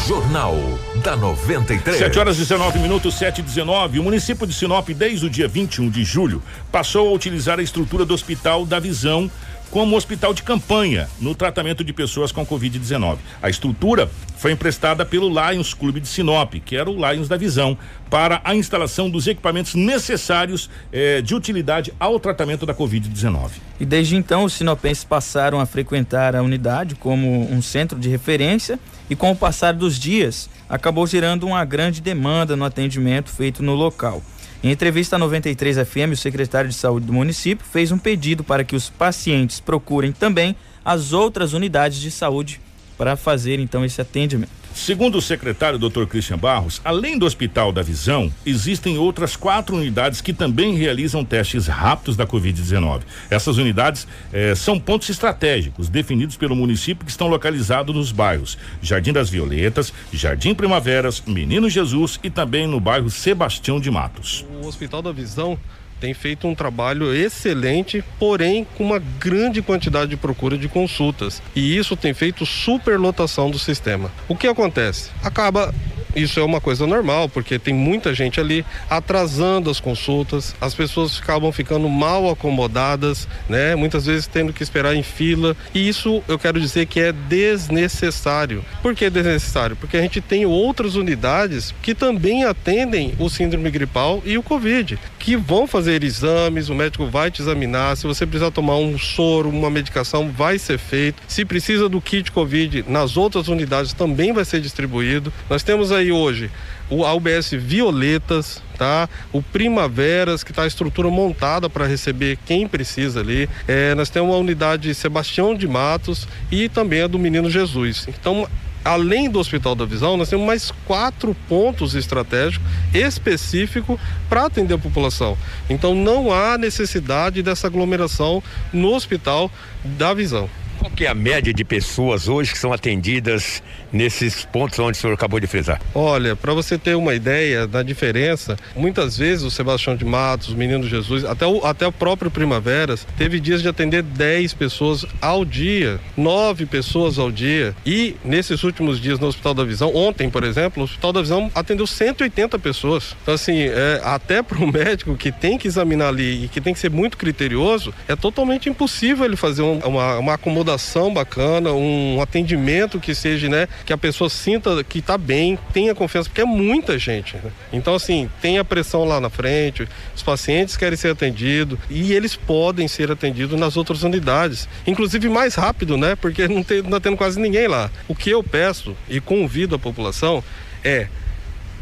Jornal da 93. 7 horas 19 minutos, 7 e 19. O município de Sinop, desde o dia 21 de julho, passou a utilizar a estrutura do Hospital da Visão como hospital de campanha no tratamento de pessoas com Covid-19. A estrutura foi emprestada pelo Lions Clube de Sinop, que era o Lions da Visão, para a instalação dos equipamentos necessários eh, de utilidade ao tratamento da Covid-19. E desde então, os sinopenses passaram a frequentar a unidade como um centro de referência e com o passar dos dias, acabou gerando uma grande demanda no atendimento feito no local. Em entrevista à 93 FM, o secretário de Saúde do município fez um pedido para que os pacientes procurem também as outras unidades de saúde para fazer então esse atendimento. Segundo o secretário Dr. Christian Barros, além do Hospital da Visão, existem outras quatro unidades que também realizam testes rápidos da Covid-19. Essas unidades eh, são pontos estratégicos definidos pelo município que estão localizados nos bairros Jardim das Violetas, Jardim Primaveras, Menino Jesus e também no bairro Sebastião de Matos. O Hospital da Visão tem feito um trabalho excelente, porém com uma grande quantidade de procura de consultas. E isso tem feito superlotação do sistema. O que acontece? Acaba isso é uma coisa normal, porque tem muita gente ali atrasando as consultas, as pessoas acabam ficando mal acomodadas, né? Muitas vezes tendo que esperar em fila, e isso eu quero dizer que é desnecessário. Por que desnecessário? Porque a gente tem outras unidades que também atendem o síndrome gripal e o Covid, que vão fazer exames, o médico vai te examinar, se você precisar tomar um soro, uma medicação, vai ser feito. Se precisa do kit Covid, nas outras unidades também vai ser distribuído. Nós temos aí hoje o a UBS Violetas, tá? O Primaveras, que está a estrutura montada para receber quem precisa ali. É, nós temos a unidade Sebastião de Matos e também a do Menino Jesus. Então, além do Hospital da Visão, nós temos mais quatro pontos estratégicos específicos para atender a população. Então, não há necessidade dessa aglomeração no Hospital da Visão. Qual que é a média de pessoas hoje que são atendidas nesses pontos onde o senhor acabou de frisar? Olha, para você ter uma ideia da diferença, muitas vezes o Sebastião de Matos, o Menino Jesus, até o, até o próprio Primaveras, teve dias de atender 10 pessoas ao dia, 9 pessoas ao dia. E nesses últimos dias no Hospital da Visão, ontem, por exemplo, o Hospital da Visão atendeu 180 pessoas. Então, assim, é, até para o (laughs) médico que tem que examinar ali e que tem que ser muito criterioso, é totalmente impossível ele fazer um- uma, uma acomodação bacana, um atendimento que seja, né, que a pessoa sinta que está bem, tenha confiança, porque é muita gente. né? Então, assim, tem a pressão lá na frente, os pacientes querem ser atendidos e eles podem ser atendidos nas outras unidades, inclusive mais rápido, né, porque não tem, tá tendo quase ninguém lá. O que eu peço e convido a população é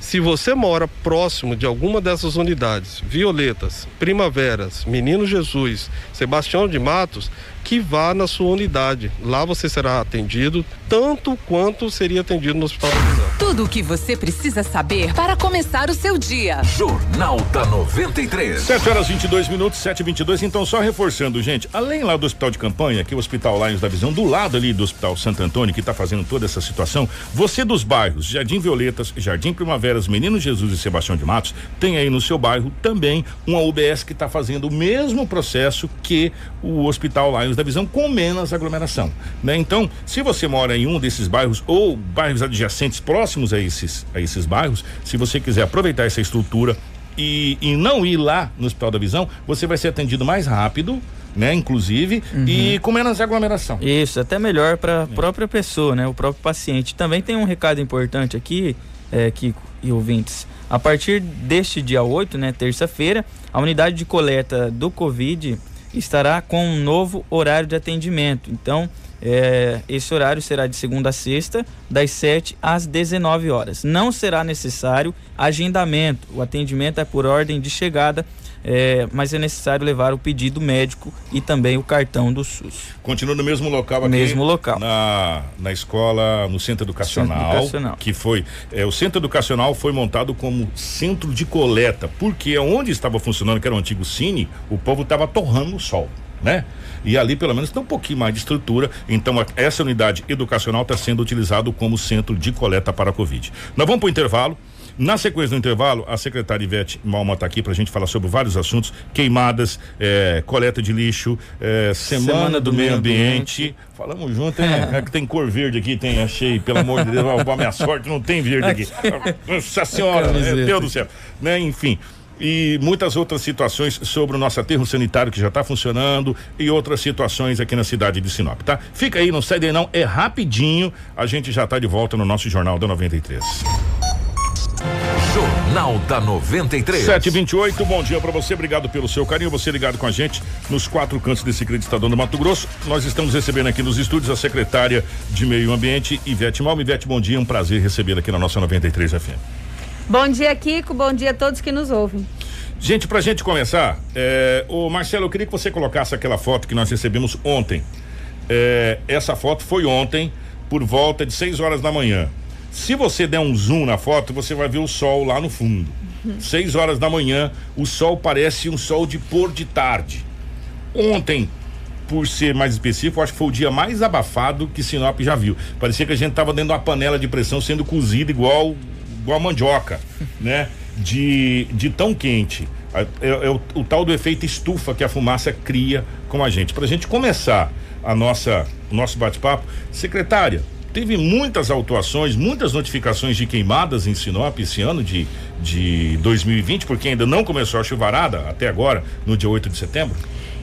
se você mora próximo de alguma dessas unidades, Violetas, Primaveras, Menino Jesus, Sebastião de Matos, que vá na sua unidade. Lá você será atendido tanto quanto seria atendido no Hospital da Visão. Tudo o que você precisa saber para começar o seu dia. Jornal da 93. 7 horas 22 minutos, 7 e 22 Então, só reforçando, gente, além lá do Hospital de Campanha, que é o Hospital Lions da Visão, do lado ali do Hospital Santo Antônio, que está fazendo toda essa situação, você dos bairros Jardim Violetas, Jardim Primaveras, Menino Jesus e Sebastião de Matos, tem aí no seu bairro também uma UBS que está fazendo o mesmo processo que o Hospital Lions da Visão, com menos aglomeração. Né? Então, se você mora em um desses bairros ou bairros adjacentes próximos a esses, a esses bairros, se você quiser aproveitar essa estrutura e, e não ir lá no Hospital da Visão, você vai ser atendido mais rápido, né? Inclusive, e com menos aglomeração. Isso, até melhor para a própria pessoa, né? O próprio paciente. Também tem um recado importante aqui, é, Kiko e ouvintes. A partir deste dia 8, né, terça-feira, a unidade de coleta do Covid estará com um novo horário de atendimento. Então, é, esse horário será de segunda a sexta, das 7 às 19 horas. Não será necessário agendamento. O atendimento é por ordem de chegada é, mas é necessário levar o pedido médico e também o cartão do SUS. Continua no mesmo local aqui. Mesmo local. Na, na escola, no centro educacional. Centro educacional. Que foi. É, o centro educacional foi montado como centro de coleta, porque onde estava funcionando, que era o antigo Cine, o povo estava torrando no sol. Né? E ali pelo menos tem um pouquinho mais de estrutura. Então a, essa unidade educacional está sendo utilizado como centro de coleta para a Covid. Nós vamos para o intervalo. Na sequência do intervalo, a secretária Ivete Malma está aqui para a gente falar sobre vários assuntos: queimadas, eh, coleta de lixo, eh, semana, Semana do, do meio Meio ambiente. Falamos junto, hein? (laughs) É tem cor verde aqui, tem, achei, pelo amor de Deus, a minha sorte não tem verde aqui. (laughs) Nossa senhora, meu. Deus do céu. Né? Enfim. E muitas outras situações sobre o nosso aterro sanitário que já está funcionando e outras situações aqui na cidade de Sinop, tá? Fica aí, não sai daí não, é rapidinho, a gente já está de volta no nosso Jornal da 93. Jornal da 93. 728, bom dia para você, obrigado pelo seu carinho, você ligado com a gente nos quatro cantos desse querido estadão do Mato Grosso. Nós estamos recebendo aqui nos estúdios a secretária de Meio Ambiente, Ivete Malma. Ivete, bom dia, um prazer recebê-la aqui na nossa 93 FM. Bom dia, Kiko. Bom dia a todos que nos ouvem. Gente, pra gente começar, é, o Marcelo, eu queria que você colocasse aquela foto que nós recebemos ontem. É, essa foto foi ontem, por volta de 6 horas da manhã. Se você der um zoom na foto, você vai ver o sol lá no fundo. 6 horas da manhã, o sol parece um sol de pôr de tarde. Ontem, por ser mais específico, acho que foi o dia mais abafado que Sinop já viu. Parecia que a gente tava dentro de uma panela de pressão sendo cozida igual, igual a mandioca, (laughs) né? De, de tão quente. É, é o, o tal do efeito estufa que a fumaça cria com a gente. Pra gente começar a nossa, o nosso bate-papo, secretária, teve muitas autuações, muitas notificações de queimadas em Sinop esse ano de, de 2020, porque ainda não começou a chuvarada até agora, no dia 8 de setembro?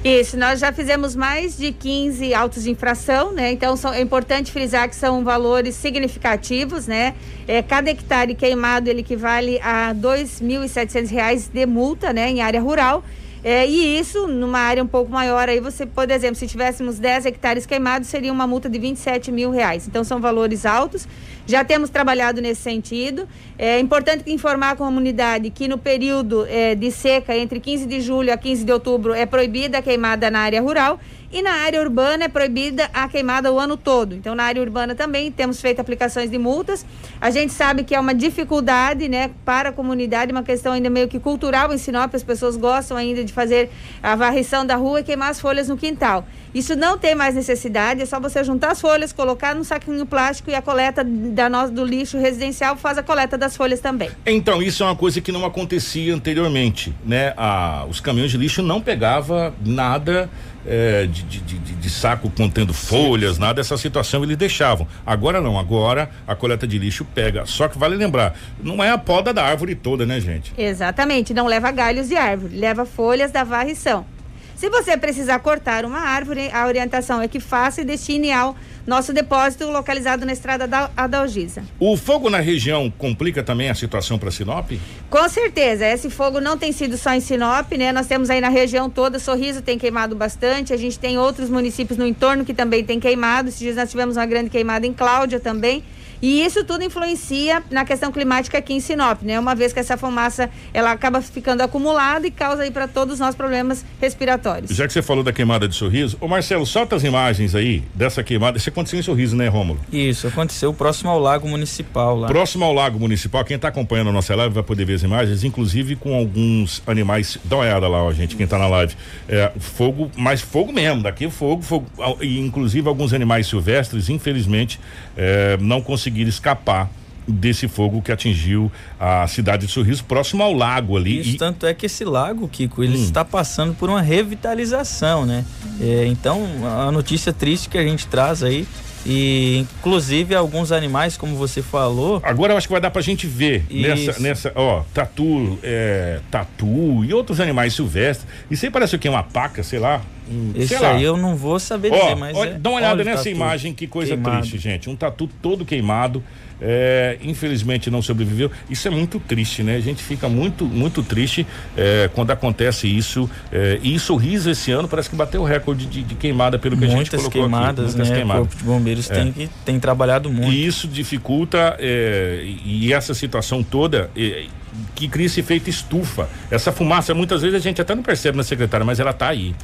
Isso, nós já fizemos mais de 15 autos de infração, né? Então são, é importante frisar que são valores significativos, né? É, cada hectare queimado ele equivale a 2.700 reais de multa, né? Em área rural. É, e isso, numa área um pouco maior, aí você, por exemplo, se tivéssemos 10 hectares queimados, seria uma multa de 27 mil reais. Então são valores altos. Já temos trabalhado nesse sentido. É importante informar a comunidade que no período é, de seca, entre 15 de julho a 15 de outubro, é proibida a queimada na área rural. E na área urbana é proibida a queimada o ano todo. Então, na área urbana também temos feito aplicações de multas. A gente sabe que é uma dificuldade, né, para a comunidade, uma questão ainda meio que cultural em Sinop. As pessoas gostam ainda de fazer a varrição da rua e queimar as folhas no quintal. Isso não tem mais necessidade, é só você juntar as folhas, colocar num saquinho plástico e a coleta da no, do lixo residencial faz a coleta das folhas também. Então, isso é uma coisa que não acontecia anteriormente, né? Ah, os caminhões de lixo não pegava nada é, de, de, de, de saco contendo folhas, nada dessa situação eles deixavam. Agora não, agora a coleta de lixo pega. Só que vale lembrar, não é a poda da árvore toda, né, gente? Exatamente, não leva galhos de árvore, leva folhas da varrição. Se você precisar cortar uma árvore, a orientação é que faça e destine ao nosso depósito localizado na estrada da Adalgisa. O fogo na região complica também a situação para Sinop? Com certeza, esse fogo não tem sido só em Sinop, né? Nós temos aí na região toda, Sorriso tem queimado bastante, a gente tem outros municípios no entorno que também tem queimado. Esses dias nós tivemos uma grande queimada em Cláudia também. E isso tudo influencia na questão climática aqui em Sinop, né? Uma vez que essa fumaça ela acaba ficando acumulada e causa aí para todos nós problemas respiratórios. Já que você falou da queimada de sorriso, ô Marcelo, solta as imagens aí dessa queimada. Isso aconteceu em sorriso, né, Rômulo? Isso, aconteceu próximo ao Lago Municipal lá. Próximo ao Lago Municipal, quem está acompanhando a nossa live vai poder ver as imagens, inclusive com alguns animais. Dá uma olhada lá, ó, gente, quem está na live. É, fogo, mas fogo mesmo, daqui é fogo, fogo. E inclusive alguns animais silvestres, infelizmente, é, não conseguiram escapar desse fogo que atingiu a cidade de Sorriso, próximo ao lago ali. Isso, e... tanto é que esse lago, Kiko, ele hum. está passando por uma revitalização, né? É, então, a notícia triste que a gente traz aí e inclusive alguns animais, como você falou. Agora eu acho que vai dar pra gente ver nessa, nessa, ó, tatu, é, tatu e outros animais silvestres. Isso aí parece o que? Uma paca, sei lá. Esse sei lá. aí eu não vou saber Ó, dizer, mas. olha, é dá uma olhada nessa tatu imagem, que coisa queimado. triste, gente. Um tatu todo queimado. É, infelizmente não sobreviveu. Isso é muito triste, né? A gente fica muito, muito triste é, quando acontece isso. É, e sorriso esse ano parece que bateu o recorde de, de queimada pelo que a gente Muitas colocou queimadas, aqui. Muitas né? queimadas. O Corpo de Bombeiros É. tem, que, tem trabalhado muito. E isso dificulta é, e essa situação toda é, que cria esse efeito estufa. Essa fumaça, muitas vezes a gente até não percebe na secretária, mas ela tá aí.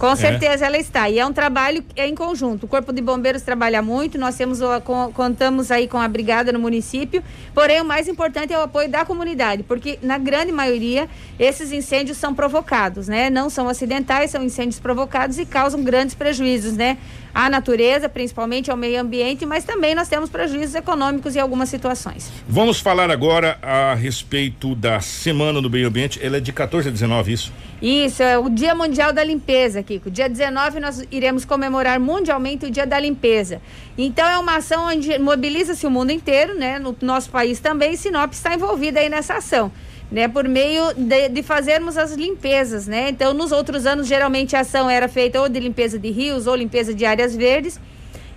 Com certeza ela está. E é um trabalho é em conjunto. O Corpo de Bombeiros trabalha muito, nós temos contamos aí com a brigada no município. Porém, o mais importante é o apoio da comunidade, porque na grande maioria esses incêndios são provocados, né? Não são acidentais, são incêndios provocados e causam grandes prejuízos, né? À natureza, principalmente ao meio ambiente, mas também nós temos prejuízos econômicos em algumas situações. Vamos falar agora a respeito da Semana do Meio Ambiente. Ela é de 14 a 19, isso? Isso, é o Dia Mundial da Limpeza, Kiko. Dia 19 nós iremos comemorar mundialmente o Dia da Limpeza. Então é uma ação onde mobiliza-se o mundo inteiro, né? No nosso país também, Sinop está envolvida aí nessa ação. Né, por meio de, de fazermos as limpezas, né? Então, nos outros anos, geralmente a ação era feita ou de limpeza de rios ou limpeza de áreas verdes.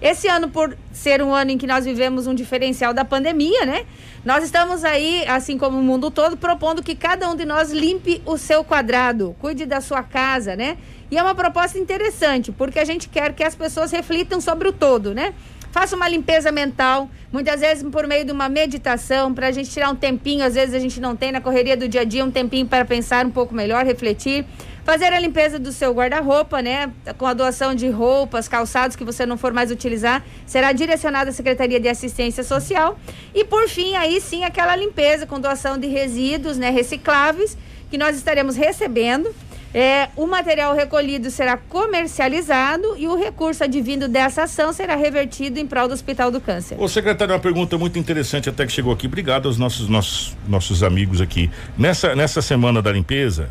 Esse ano, por ser um ano em que nós vivemos um diferencial da pandemia, né? Nós estamos aí, assim como o mundo todo, propondo que cada um de nós limpe o seu quadrado, cuide da sua casa, né? E é uma proposta interessante, porque a gente quer que as pessoas reflitam sobre o todo, né? Faça uma limpeza mental, muitas vezes por meio de uma meditação, para a gente tirar um tempinho, às vezes a gente não tem na correria do dia a dia, um tempinho para pensar um pouco melhor, refletir. Fazer a limpeza do seu guarda-roupa, né? Com a doação de roupas, calçados que você não for mais utilizar, será direcionada à Secretaria de Assistência Social. E por fim, aí sim, aquela limpeza com doação de resíduos, né? Recicláveis, que nós estaremos recebendo. É, o material recolhido será comercializado e o recurso advindo dessa ação será revertido em prol do Hospital do Câncer. Ô secretário, uma pergunta muito interessante até que chegou aqui. Obrigado aos nossos, nossos, nossos amigos aqui. Nessa, nessa semana da limpeza,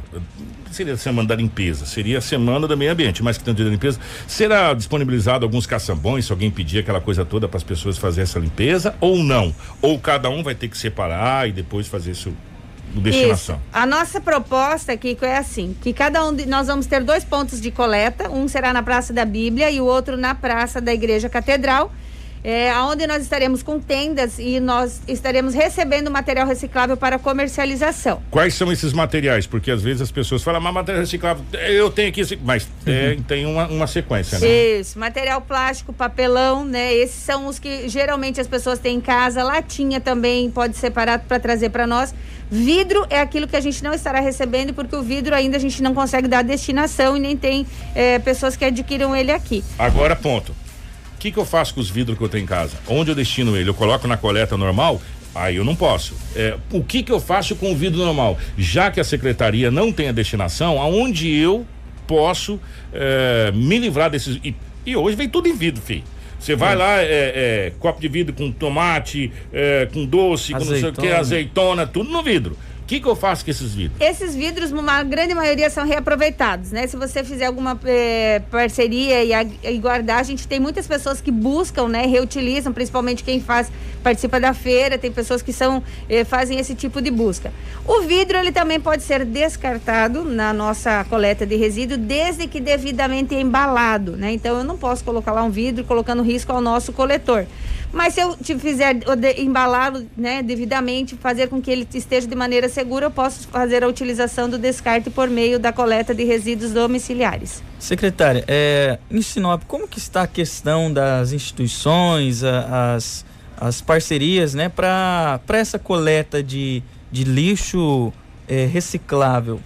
seria a semana da limpeza, seria a semana do meio ambiente, mas que tem o dia da limpeza, será disponibilizado alguns caçambões, se alguém pedir aquela coisa toda para as pessoas fazerem essa limpeza ou não? Ou cada um vai ter que separar e depois fazer isso destinação? Isso. A nossa proposta, Kiko, é assim: que cada um de nós vamos ter dois pontos de coleta, um será na Praça da Bíblia e o outro na Praça da Igreja Catedral. É, onde nós estaremos com tendas e nós estaremos recebendo material reciclável para comercialização. Quais são esses materiais? Porque às vezes as pessoas falam, mas material reciclável, eu tenho aqui, esse-" mas é, tem uma, uma sequência, né? Isso, material plástico, papelão, né? Esses são os que geralmente as pessoas têm em casa. Latinha também pode separar para trazer para nós. Vidro é aquilo que a gente não estará recebendo, porque o vidro ainda a gente não consegue dar destinação e nem tem eh, pessoas que adquiram ele aqui. Agora, ponto. O que, que eu faço com os vidros que eu tenho em casa? Onde eu destino ele? Eu coloco na coleta normal? Aí eu não posso. É, o que, que eu faço com o vidro normal? Já que a secretaria não tem a destinação, aonde eu posso é, me livrar desses. E, e hoje vem tudo em vidro, filho. Você vai lá, é, é, copo de vidro com tomate, é, com doce, com não sei o que, Azeitona. azeitona, tudo no vidro. Que, que eu faço com esses vidros? Esses vidros, uma grande maioria, são reaproveitados, né? Se você fizer alguma eh, parceria e, e guardar, a gente tem muitas pessoas que buscam, né? Reutilizam, principalmente quem faz, participa da feira, tem pessoas que são, eh, fazem esse tipo de busca. O vidro, ele também pode ser descartado na nossa coleta de resíduo, desde que devidamente embalado, né? Então, eu não posso colocar lá um vidro colocando risco ao nosso coletor. Mas se eu te fizer embalá-lo né, devidamente, fazer com que ele esteja de maneira segura, eu posso fazer a utilização do descarte por meio da coleta de resíduos domiciliares. Secretária, é, em Sinop, como que está a questão das instituições, a- as, as parcerias, né, para essa coleta de, de lixo é, reciclável?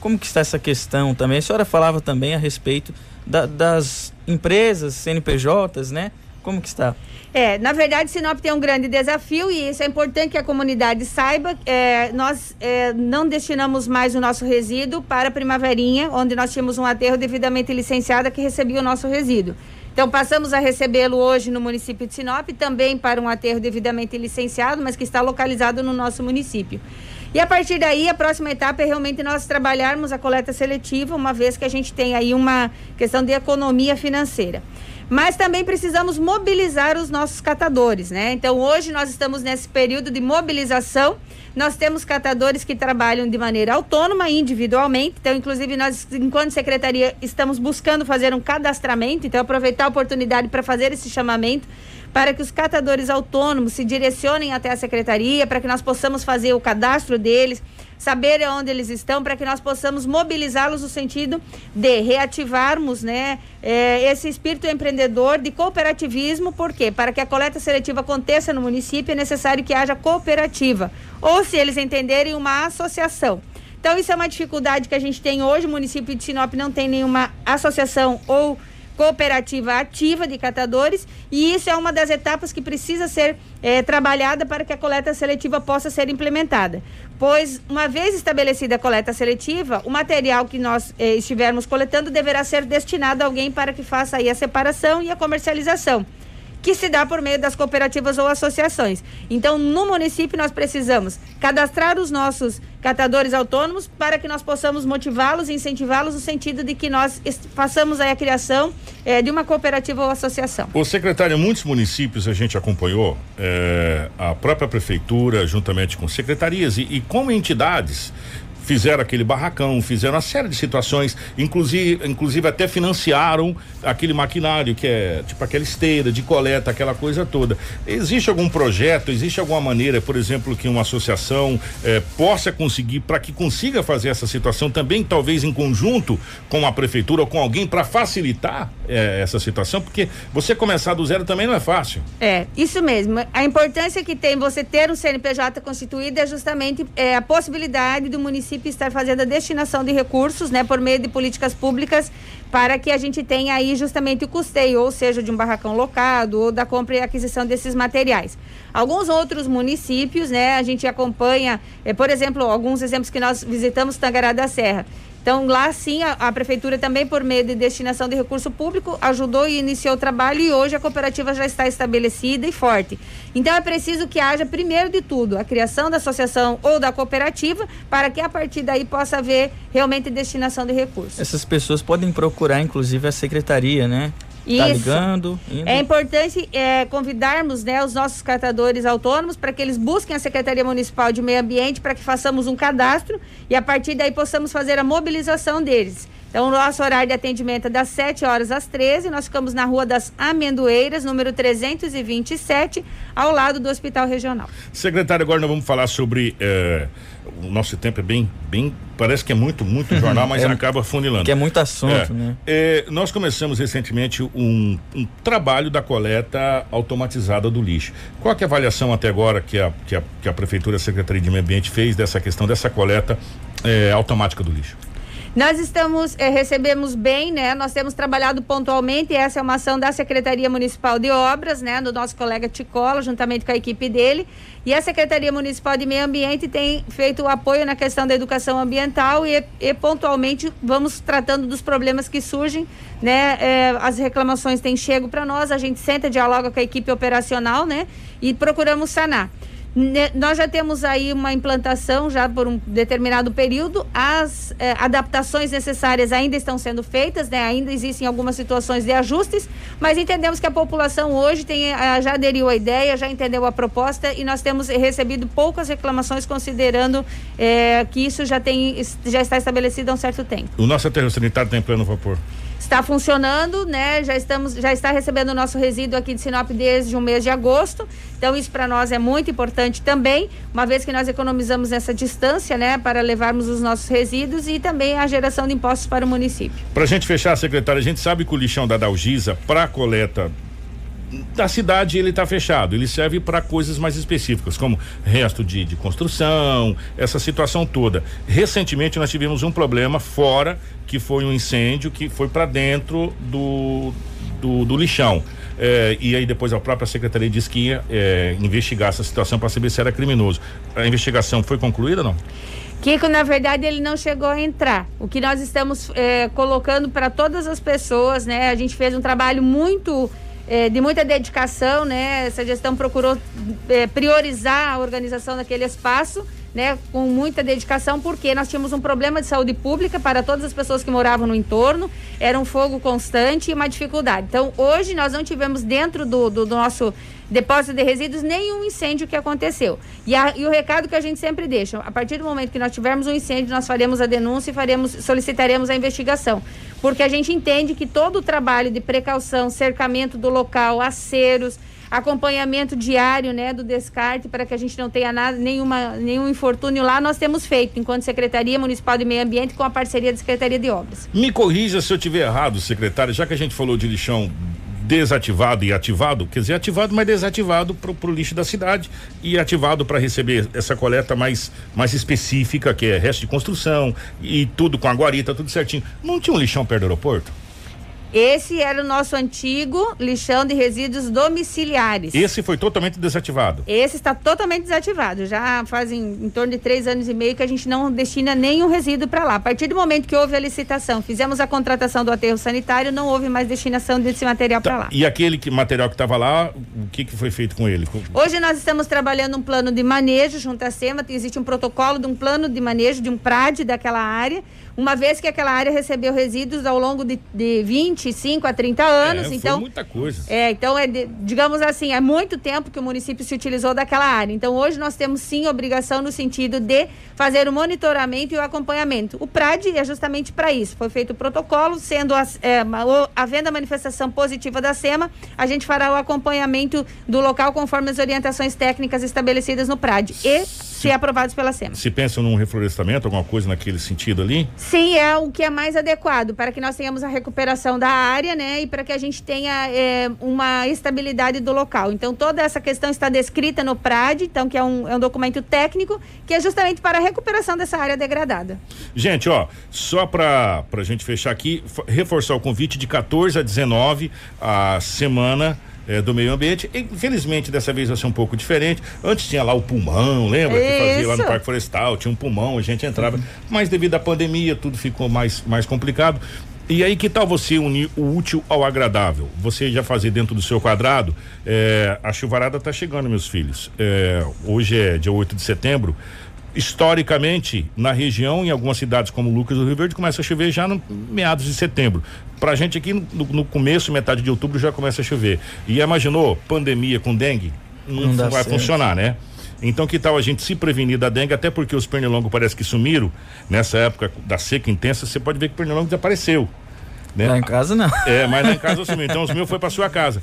Como que está essa questão também? A senhora falava também a respeito da- das empresas, CNPJs, né? Como que está? É, na verdade, Sinop tem um grande desafio e isso é importante que a comunidade saiba. É, nós é, não destinamos mais o nosso resíduo para a Primaverinha, onde nós tínhamos um aterro devidamente licenciado que recebia o nosso resíduo. Então, passamos a recebê-lo hoje no município de Sinop, também para um aterro devidamente licenciado, mas que está localizado no nosso município. E a partir daí, a próxima etapa é realmente nós trabalharmos a coleta seletiva, uma vez que a gente tem aí uma questão de economia financeira. Mas também precisamos mobilizar os nossos catadores, né? Então hoje nós estamos nesse período de mobilização. Nós temos catadores que trabalham de maneira autônoma, individualmente. Então, inclusive, nós, enquanto secretaria, estamos buscando fazer um cadastramento. Então, aproveitar a oportunidade para fazer esse chamamento para que os catadores autônomos se direcionem até a secretaria, para que nós possamos fazer o cadastro deles, saber onde eles estão, para que nós possamos mobilizá-los no sentido de reativarmos né, é, esse espírito empreendedor de cooperativismo, por quê? Para que a coleta seletiva aconteça no município é necessário que haja cooperativa, ou se eles entenderem, uma associação. Então, isso é uma dificuldade que a gente tem hoje. O município de Sinop não tem nenhuma associação ou cooperativa ativa de catadores e isso é uma das etapas que precisa ser é, trabalhada para que a coleta seletiva possa ser implementada. Pois, uma vez estabelecida a coleta seletiva, o material que nós é, estivermos coletando deverá ser destinado a alguém para que faça aí a separação e a comercialização que se dá por meio das cooperativas ou associações. Então, no município, nós precisamos cadastrar os nossos catadores autônomos para que nós possamos motivá-los e incentivá-los no sentido de que nós façamos a criação eh, de uma cooperativa ou associação. O secretário, muitos municípios a gente acompanhou, eh, a própria prefeitura, juntamente com secretarias e, e com entidades, fizeram aquele barracão, fizeram uma série de situações, inclusive, inclusive até financiaram aquele maquinário que é tipo aquela esteira de coleta, aquela coisa toda. Existe algum projeto, existe alguma maneira, por exemplo, que uma associação eh, possa conseguir para que consiga fazer essa situação também, talvez em conjunto com a prefeitura ou com alguém para facilitar eh, essa situação, porque você começar do zero também não é fácil. É, isso mesmo. A importância que tem você ter um CNPJ constituído é justamente é, a possibilidade do município município estar fazendo a destinação de recursos, né, por meio de políticas públicas, para que a gente tenha aí justamente o custeio, ou seja, de um barracão locado ou da compra e aquisição desses materiais. Alguns outros municípios, né, a gente acompanha, eh, por exemplo, alguns exemplos que nós visitamos Tangará da Serra. Então, lá sim, a, a, prefeitura também, por meio de destinação de recurso público, ajudou e iniciou o trabalho e hoje a cooperativa já está estabelecida e forte. Então, é preciso que haja, primeiro de tudo, a criação da associação ou da cooperativa, para que a partir daí possa haver realmente destinação de recursos. Essas pessoas podem procurar, inclusive, a secretaria, né? Tá ligando. Indo. É importante é, convidarmos né, os nossos catadores autônomos para que eles busquem a Secretaria Municipal de Meio Ambiente para que façamos um cadastro e a partir daí possamos fazer a mobilização deles. Então, o nosso horário de atendimento é das 7 horas às 13. Nós ficamos na Rua das Amendoeiras, número 327, ao lado do Hospital Regional. Secretário, agora nós vamos falar sobre. Eh, o nosso tempo é bem, bem. Parece que é muito, muito jornal, mas (laughs) é, acaba funilando. Que é muito assunto, é, né? É, nós começamos recentemente um, um, trabalho da coleta automatizada do lixo. Qual é a avaliação até agora que a, que a, que a Prefeitura, a Secretaria de Meio Ambiente fez dessa questão dessa coleta eh, automática do lixo? Nós estamos, eh, recebemos bem, né? Nós temos trabalhado pontualmente, essa é uma ação da Secretaria Municipal de Obras, né? Do nosso colega Ticola, juntamente com a equipe dele. E a Secretaria Municipal de Meio Ambiente tem feito o apoio na questão da educação ambiental e, e pontualmente vamos tratando dos problemas que surgem, né? Eh, as reclamações têm chego para nós, a gente senta, dialoga com a equipe operacional, né? E procuramos sanar. Nós já temos aí uma implantação já por um determinado período. As eh, adaptações necessárias ainda estão sendo feitas, né? Ainda existem algumas situações de ajustes, mas entendemos que a população hoje tem, eh, já aderiu à ideia, já entendeu a proposta e nós temos recebido poucas reclamações considerando eh, que isso já tem já está estabelecido há um certo tempo. O nosso aterro sanitário tem pleno vapor está funcionando, né? Já estamos, já está recebendo o nosso resíduo aqui de Sinop desde o mês de agosto. Então isso para nós é muito importante também, uma vez que nós economizamos essa distância, né, para levarmos os nossos resíduos e também a geração de impostos para o município. Para a gente fechar, secretária, a gente sabe que o lixão da Dalgisa para coleta da cidade ele está fechado, ele serve para coisas mais específicas, como resto de, de construção, essa situação toda. Recentemente nós tivemos um problema fora, que foi um incêndio que foi para dentro do, do, do lixão. É, e aí depois a própria secretaria disse que ia é, investigar essa situação para saber se era criminoso. A investigação foi concluída não? Kiko, na verdade, ele não chegou a entrar. O que nós estamos é, colocando para todas as pessoas, né? A gente fez um trabalho muito é, de muita dedicação, né? Essa gestão procurou é, priorizar a organização daquele espaço, né? Com muita dedicação, porque nós tínhamos um problema de saúde pública para todas as pessoas que moravam no entorno. era um fogo constante e uma dificuldade. Então, hoje nós não tivemos dentro do, do, do nosso depósito de resíduos nenhum incêndio que aconteceu. E, a, e, o recado que a gente sempre deixa, a partir do momento que nós tivermos um incêndio, nós faremos a denúncia e faremos, solicitaremos a investigação. Porque a gente entende que todo o trabalho de precaução, cercamento do local, aceros, acompanhamento diário né, do descarte para que a gente não tenha nada, nenhuma, nenhum infortúnio lá, nós temos feito, enquanto Secretaria Municipal de Meio Ambiente, com a parceria da Secretaria de Obras. Me corrija se eu estiver errado, secretário, já que a gente falou de lixão desativado e ativado, quer dizer, ativado, mas desativado para o lixo da cidade e ativado para receber essa coleta mais, mais específica, que é resto de construção e tudo com a guarita, tudo certinho. Não tinha um lixão perto do aeroporto? Esse era o nosso antigo lixão de resíduos domiciliares. Esse foi totalmente desativado? Esse está totalmente desativado. Já fazem em torno de três anos e meio que a gente não destina nenhum resíduo para lá. A partir do momento que houve a licitação, fizemos a contratação do aterro sanitário, não houve mais destinação desse material tá. para lá. E aquele que, material que estava lá, o que, que foi feito com ele? Hoje nós estamos trabalhando um plano de manejo junto à SEMA. Existe um protocolo de um plano de manejo de um PRAD daquela área uma vez que aquela área recebeu resíduos ao longo de, de 25 a 30 anos. É, então, muita coisa. É, então, é de, digamos assim, é muito tempo que o município se utilizou daquela área. Então, hoje nós temos sim obrigação no sentido de fazer o monitoramento e o acompanhamento. O PRAD é justamente para isso. Foi feito o protocolo, sendo a, é, havendo a manifestação positiva da SEMA, a gente fará o acompanhamento do local conforme as orientações técnicas estabelecidas no PRAD. E ser aprovados pela SEMA. Se pensa num reflorestamento, alguma coisa naquele sentido ali? Sim, é o que é mais adequado para que nós tenhamos a recuperação da área, né? E para que a gente tenha é, uma estabilidade do local. Então, toda essa questão está descrita no PRAD, então, que é um, é um documento técnico, que é justamente para a recuperação dessa área degradada. Gente, ó, só para a gente fechar aqui, reforçar o convite de 14 a 19 a semana é, do meio ambiente. Infelizmente, dessa vez vai ser um pouco diferente. Antes tinha lá o pulmão, lembra? Isso. Que fazia lá no Parque Florestal, tinha um pulmão, a gente entrava. Uhum. Mas devido à pandemia, tudo ficou mais, mais complicado. E aí, que tal você unir o útil ao agradável? Você já fazer dentro do seu quadrado? É, a chuvarada está chegando, meus filhos. É, hoje é dia 8 de setembro historicamente, na região, em algumas cidades como Lucas do Rio Verde, começa a chover já no meados de setembro. Pra gente aqui, no, no começo, metade de outubro, já começa a chover. E imaginou, pandemia com dengue? Não, não vai certo. funcionar, né? Então, que tal a gente se prevenir da dengue, até porque os pernilongos parece que sumiram nessa época da seca intensa, você pode ver que o pernilongo desapareceu. Né? Lá em casa não. É, mas lá em casa sumiu. Então os meus foi para sua casa.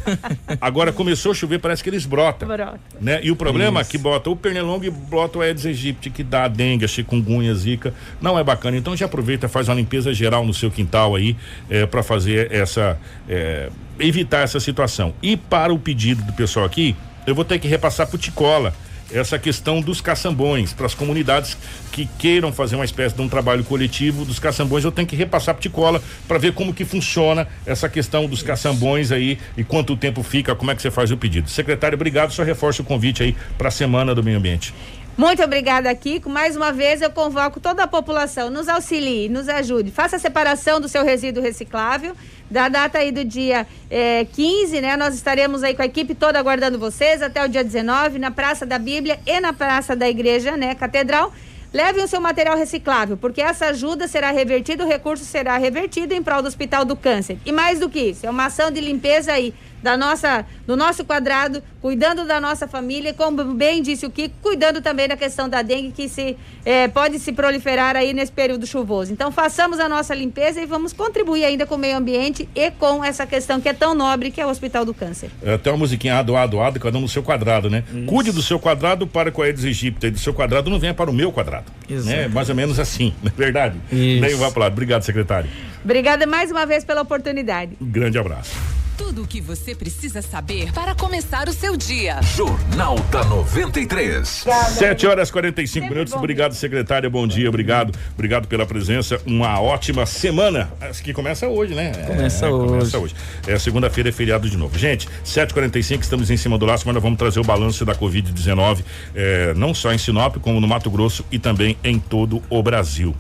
Agora começou a chover, parece que eles brotam. Brota. Né? E o problema Isso. é que bota o pernilongo e bota o Aedes aegypti, que dá dengue, chikungunya, zika. Não é bacana. Então já aproveita, faz uma limpeza geral no seu quintal aí, é, para fazer essa. É, evitar essa situação. E para o pedido do pessoal aqui, eu vou ter que repassar pro Ticola essa questão dos caçambões para as comunidades que queiram fazer uma espécie de um trabalho coletivo dos caçambões, eu tenho que repassar para Ticola para ver como que funciona essa questão dos caçambões aí e quanto tempo fica, como é que você faz o pedido. Secretário, obrigado, só reforça o convite aí para a Semana do Meio Ambiente. Muito obrigada, Kiko. Mais uma vez eu convoco toda a população, nos auxilie, nos ajude. Faça a separação do seu resíduo reciclável. Da data aí do dia é, 15, né? Nós estaremos aí com a equipe toda aguardando vocês até o dia 19 na Praça da Bíblia e na Praça da Igreja, né? Catedral. Levem o seu material reciclável, porque essa ajuda será revertida, o recurso será revertido em prol do Hospital do Câncer. E mais do que isso, é uma ação de limpeza aí da nossa, do nosso quadrado, cuidando da nossa família, como bem disse o Kiko, cuidando também da questão da dengue que se é, pode se proliferar aí nesse período chuvoso. Então façamos a nossa limpeza e vamos contribuir ainda com o meio ambiente e com essa questão que é tão nobre que é o Hospital do Câncer. É, tem uma musiquinha ado, ado, ado, cada um no seu quadrado, né? Isso. Cuide do seu quadrado para com a Aedes aegypti, e do seu quadrado não venha para o meu quadrado. Isso. Né? Mais ou menos assim, (laughs) não é verdade? Isso. Nem vai para lado. Obrigado, secretário. Obrigada mais uma vez pela oportunidade. Um grande abraço. Tudo o que você precisa saber para começar o seu dia. Jornal da 93. 7 horas 45 Sempre minutos. Obrigado, secretária. Bom dia, obrigado. Obrigado pela presença. Uma ótima semana. Acho que começa hoje, né? Começa é, hoje. Começa hoje. É, segunda-feira é feriado de novo. Gente, 7h45, estamos em cima do laço, mas nós vamos trazer o balanço da Covid-19, é, não só em Sinop, como no Mato Grosso e também em todo o Brasil.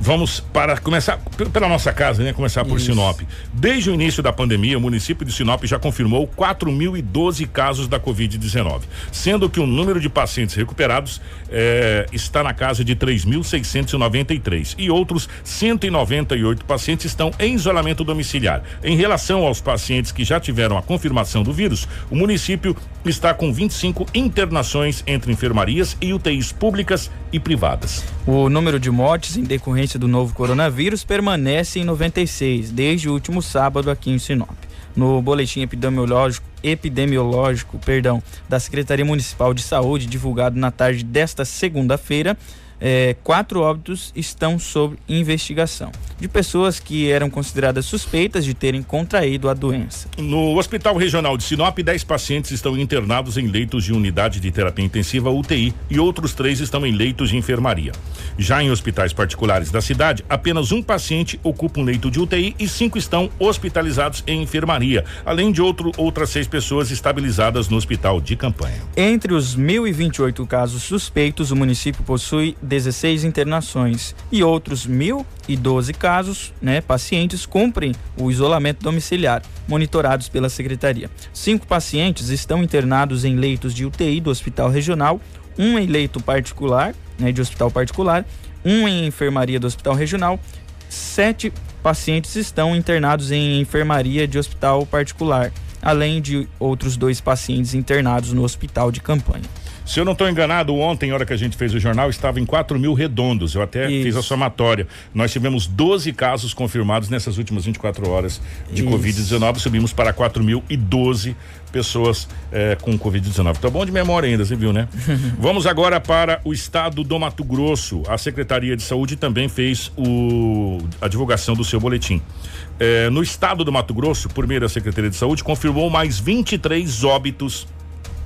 Vamos para começar pela nossa casa, né? Começar por Isso. Sinop. Desde o início da pandemia, o município de Sinop já confirmou 4.012 casos da Covid-19, sendo que o número de pacientes recuperados eh, está na casa de 3.693 e outros 198 pacientes estão em isolamento domiciliar. Em relação aos pacientes que já tiveram a confirmação do vírus, o município está com 25 internações entre enfermarias e UTIs públicas e privadas. O número de mortes em decorrência do novo coronavírus permanece em 96, desde o último sábado aqui em Sinop. No boletim epidemiológico, epidemiológico perdão, da Secretaria Municipal de Saúde, divulgado na tarde desta segunda-feira, eh, quatro óbitos estão sob investigação, de pessoas que eram consideradas suspeitas de terem contraído a doença. No Hospital Regional de Sinop, 10 pacientes estão internados em leitos de unidade de terapia intensiva UTI e outros três estão em leitos de enfermaria. Já em hospitais particulares da cidade, apenas um paciente ocupa um leito de UTI e cinco estão hospitalizados em enfermaria, além de outro, outras seis pessoas estabilizadas no hospital de campanha. Entre os 1.028 casos suspeitos, o município possui 16 internações e outros 1.012 casos, né, pacientes cumprem o isolamento domiciliar, monitorados pela secretaria. Cinco pacientes estão internados em leitos de UTI do Hospital Regional, um em leito particular, né, de hospital particular, um em enfermaria do Hospital Regional, sete pacientes estão internados em enfermaria de hospital particular, além de outros dois pacientes internados no hospital de campanha. Se eu não estou enganado, ontem, hora que a gente fez o jornal, estava em 4 mil redondos. Eu até Isso. fiz a somatória. Nós tivemos 12 casos confirmados nessas últimas 24 horas de Isso. Covid-19. Subimos para 4.012 pessoas eh, com Covid-19. Tá bom de memória ainda, você viu, né? (laughs) Vamos agora para o estado do Mato Grosso. A Secretaria de Saúde também fez o, a divulgação do seu boletim. Eh, no estado do Mato Grosso, por meio da Secretaria de Saúde, confirmou mais 23 óbitos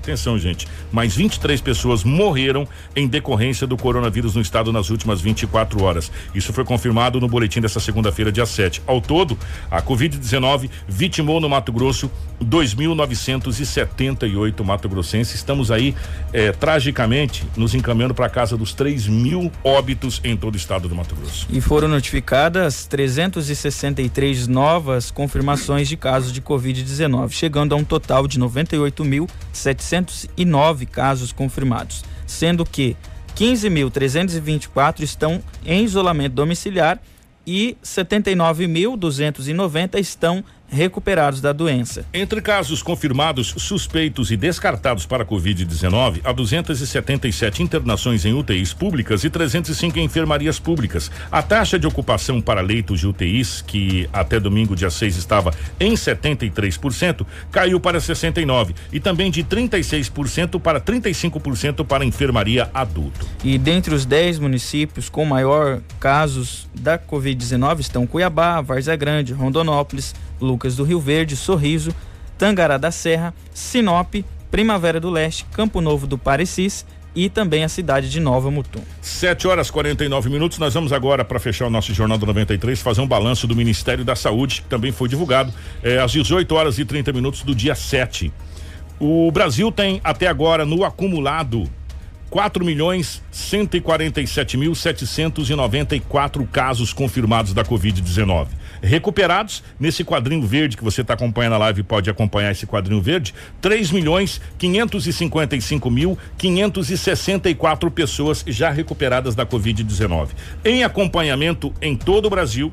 Atenção, gente. Mais 23 pessoas morreram em decorrência do coronavírus no estado nas últimas 24 horas. Isso foi confirmado no boletim dessa segunda-feira, dia 7. Ao todo, a Covid-19 vitimou no Mato Grosso 2.978 mato-grossenses. Estamos aí, eh, tragicamente, nos encaminhando para casa dos 3 mil óbitos em todo o estado do Mato Grosso. E foram notificadas 363 novas confirmações de casos de Covid-19, chegando a um total de 98.709 casos confirmados, sendo que 15.324 estão em isolamento domiciliar e 79.290 estão recuperados da doença. Entre casos confirmados, suspeitos e descartados para a Covid-19, há 277 internações em UTIs públicas e 305 em enfermarias públicas. A taxa de ocupação para leitos de UTIs, que até domingo, dia 6, estava em 73%, caiu para 69% e também de 36% para 35% para enfermaria adulto. E dentre os 10 municípios com maior casos da Covid-19 estão Cuiabá, Várzea Grande, Rondonópolis, Lucas do Rio Verde, Sorriso, Tangará da Serra, Sinop, Primavera do Leste, Campo Novo do Parecis e também a cidade de Nova Mutum. 7 horas 49 minutos. Nós vamos agora, para fechar o nosso Jornal do 93, fazer um balanço do Ministério da Saúde, que também foi divulgado eh, às 18 horas e 30 minutos do dia 7. O Brasil tem até agora no acumulado 4 milhões 147 mil 794 casos confirmados da Covid-19. Recuperados, nesse quadrinho verde que você está acompanhando a live, pode acompanhar esse quadrinho verde, 3 milhões 555 mil 564 pessoas já recuperadas da Covid-19. Em acompanhamento em todo o Brasil,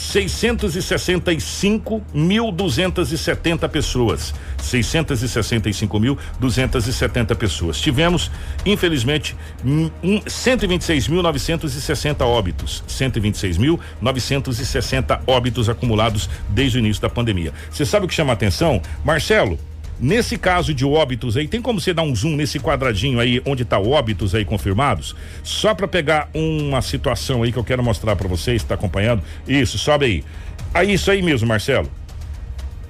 665.270 pessoas. 665.270 pessoas. Tivemos, infelizmente, um, 126.960 óbitos. 126.960 óbitos acumulados desde o início da pandemia. Você sabe o que chama a atenção? Marcelo, Nesse caso de óbitos aí, tem como você dar um zoom nesse quadradinho aí onde tá óbitos aí confirmados? Só para pegar uma situação aí que eu quero mostrar para vocês, tá acompanhando? Isso, sobe aí. Aí isso aí mesmo, Marcelo.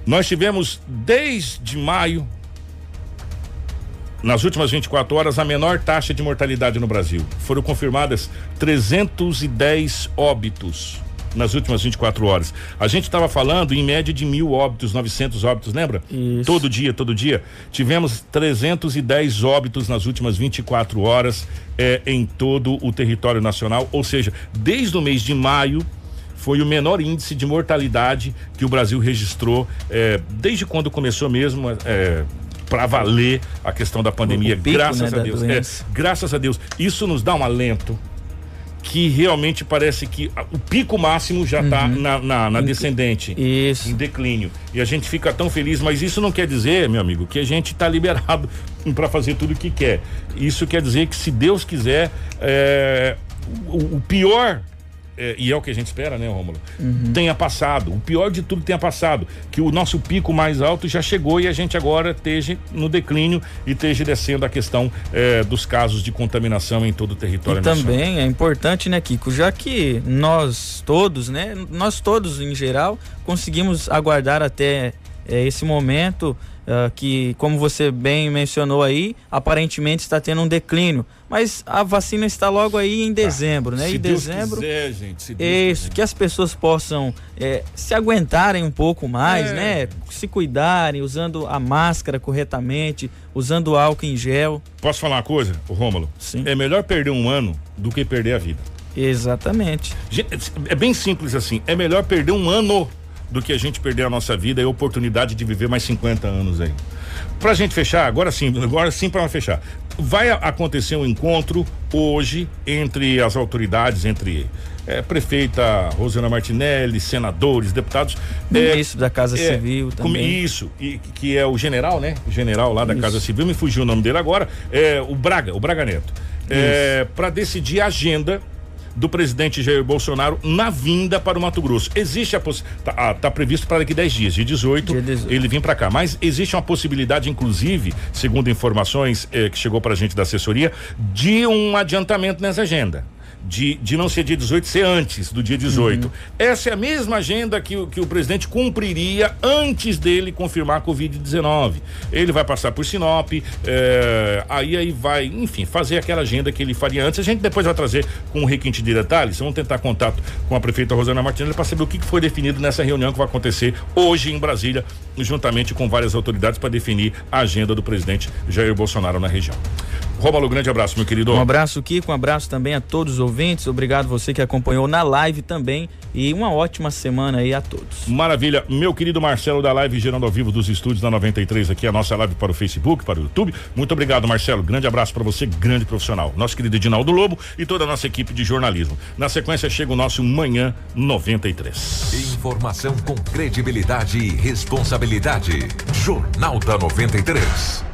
Nós tivemos desde maio nas últimas 24 horas a menor taxa de mortalidade no Brasil. Foram confirmadas 310 óbitos nas últimas 24 horas. A gente estava falando em média de mil óbitos, 900 óbitos, lembra? Isso. Todo dia, todo dia. Tivemos 310 óbitos nas últimas 24 horas eh, em todo o território nacional, ou seja, desde o mês de maio foi o menor índice de mortalidade que o Brasil registrou eh, desde quando começou mesmo eh, para valer a questão da pandemia. pico, graças né, a Deus. É, graças a Deus. Isso nos dá um alento que realmente parece que o pico máximo já está na, na, na descendente. Uhum. Isso. Em declínio. E a gente fica tão feliz, mas isso não quer dizer, meu amigo, que a gente está liberado (laughs) para fazer tudo o que quer. Isso quer dizer que, se Deus quiser, é, o, o pior. É, e é o que a gente espera, né, Rômulo? Tenha passado. O pior de tudo tenha passado. Que o nosso pico mais alto já chegou e a gente agora esteja no declínio e esteja descendo a questão é, dos casos de contaminação em todo o território E nacional. também é importante, né, Kiko, já que nós todos, né, nós todos em geral, conseguimos aguardar até eh, esse momento ah, que, como você bem mencionou aí, aparentemente está tendo um declínio. Mas a vacina está logo aí em dezembro, né? Se em Deus dezembro. quiser, gente, se Deus Isso, quiser. que as pessoas possam eh, se aguentarem um pouco mais, É. né? Se cuidarem, usando a máscara corretamente, usando o álcool em gel. Posso falar uma coisa, Rômulo? Sim. É melhor perder um ano do que perder a vida. Exatamente. É bem simples assim. É melhor perder um ano do que a gente perder a nossa vida e a oportunidade de viver mais 50 anos aí. Pra gente fechar, agora sim, agora sim para fechar. Vai acontecer um encontro hoje entre as autoridades, entre eh, prefeita Rosana Martinelli, senadores, deputados. Ministro da Casa é, Civil também. Isso, e, que é o general, né? O general lá da Isso. Casa Civil, me fugiu o nome dele agora, é o Braga, o Braga Neto. É, para decidir a agenda do presidente Jair Bolsonaro na vinda para o Mato Grosso. Existe a possibilidade. Tá, ah, tá previsto para daqui 10 dias, dia 18, Dia 18. ele vir para cá. Mas existe uma possibilidade, inclusive, segundo informações eh, que chegou para a gente da assessoria, de um adiantamento nessa agenda. De, de não ser dia 18, ser antes do dia 18. Uhum. Essa é a mesma agenda que, o- que o presidente cumpriria antes dele confirmar a Covid-19. Ele vai passar por Sinop, eh, aí, aí vai, enfim, fazer aquela agenda que ele faria antes. A gente depois vai trazer com um requinte de detalhes. Vamos tentar contato com a prefeita Rosana Martinelli para saber o que foi definido nessa reunião que vai acontecer hoje em Brasília, juntamente com várias autoridades para definir a agenda do presidente Jair Bolsonaro na região. Rômulo, grande abraço, meu querido. Um abraço, Kiko. Um abraço também a todos os ouvintes. Obrigado você que acompanhou na live também. E uma ótima semana aí a todos. Maravilha. Meu querido Marcelo da live gerando ao vivo dos estúdios da 93 aqui, a nossa live para o Facebook, para o YouTube. Muito obrigado, Marcelo. Grande abraço para você, grande profissional. Nosso querido Edinaldo Lobo e toda a nossa equipe de jornalismo. Na sequência chega o nosso Manhã 93. Informação com credibilidade e responsabilidade. Jornal da 93.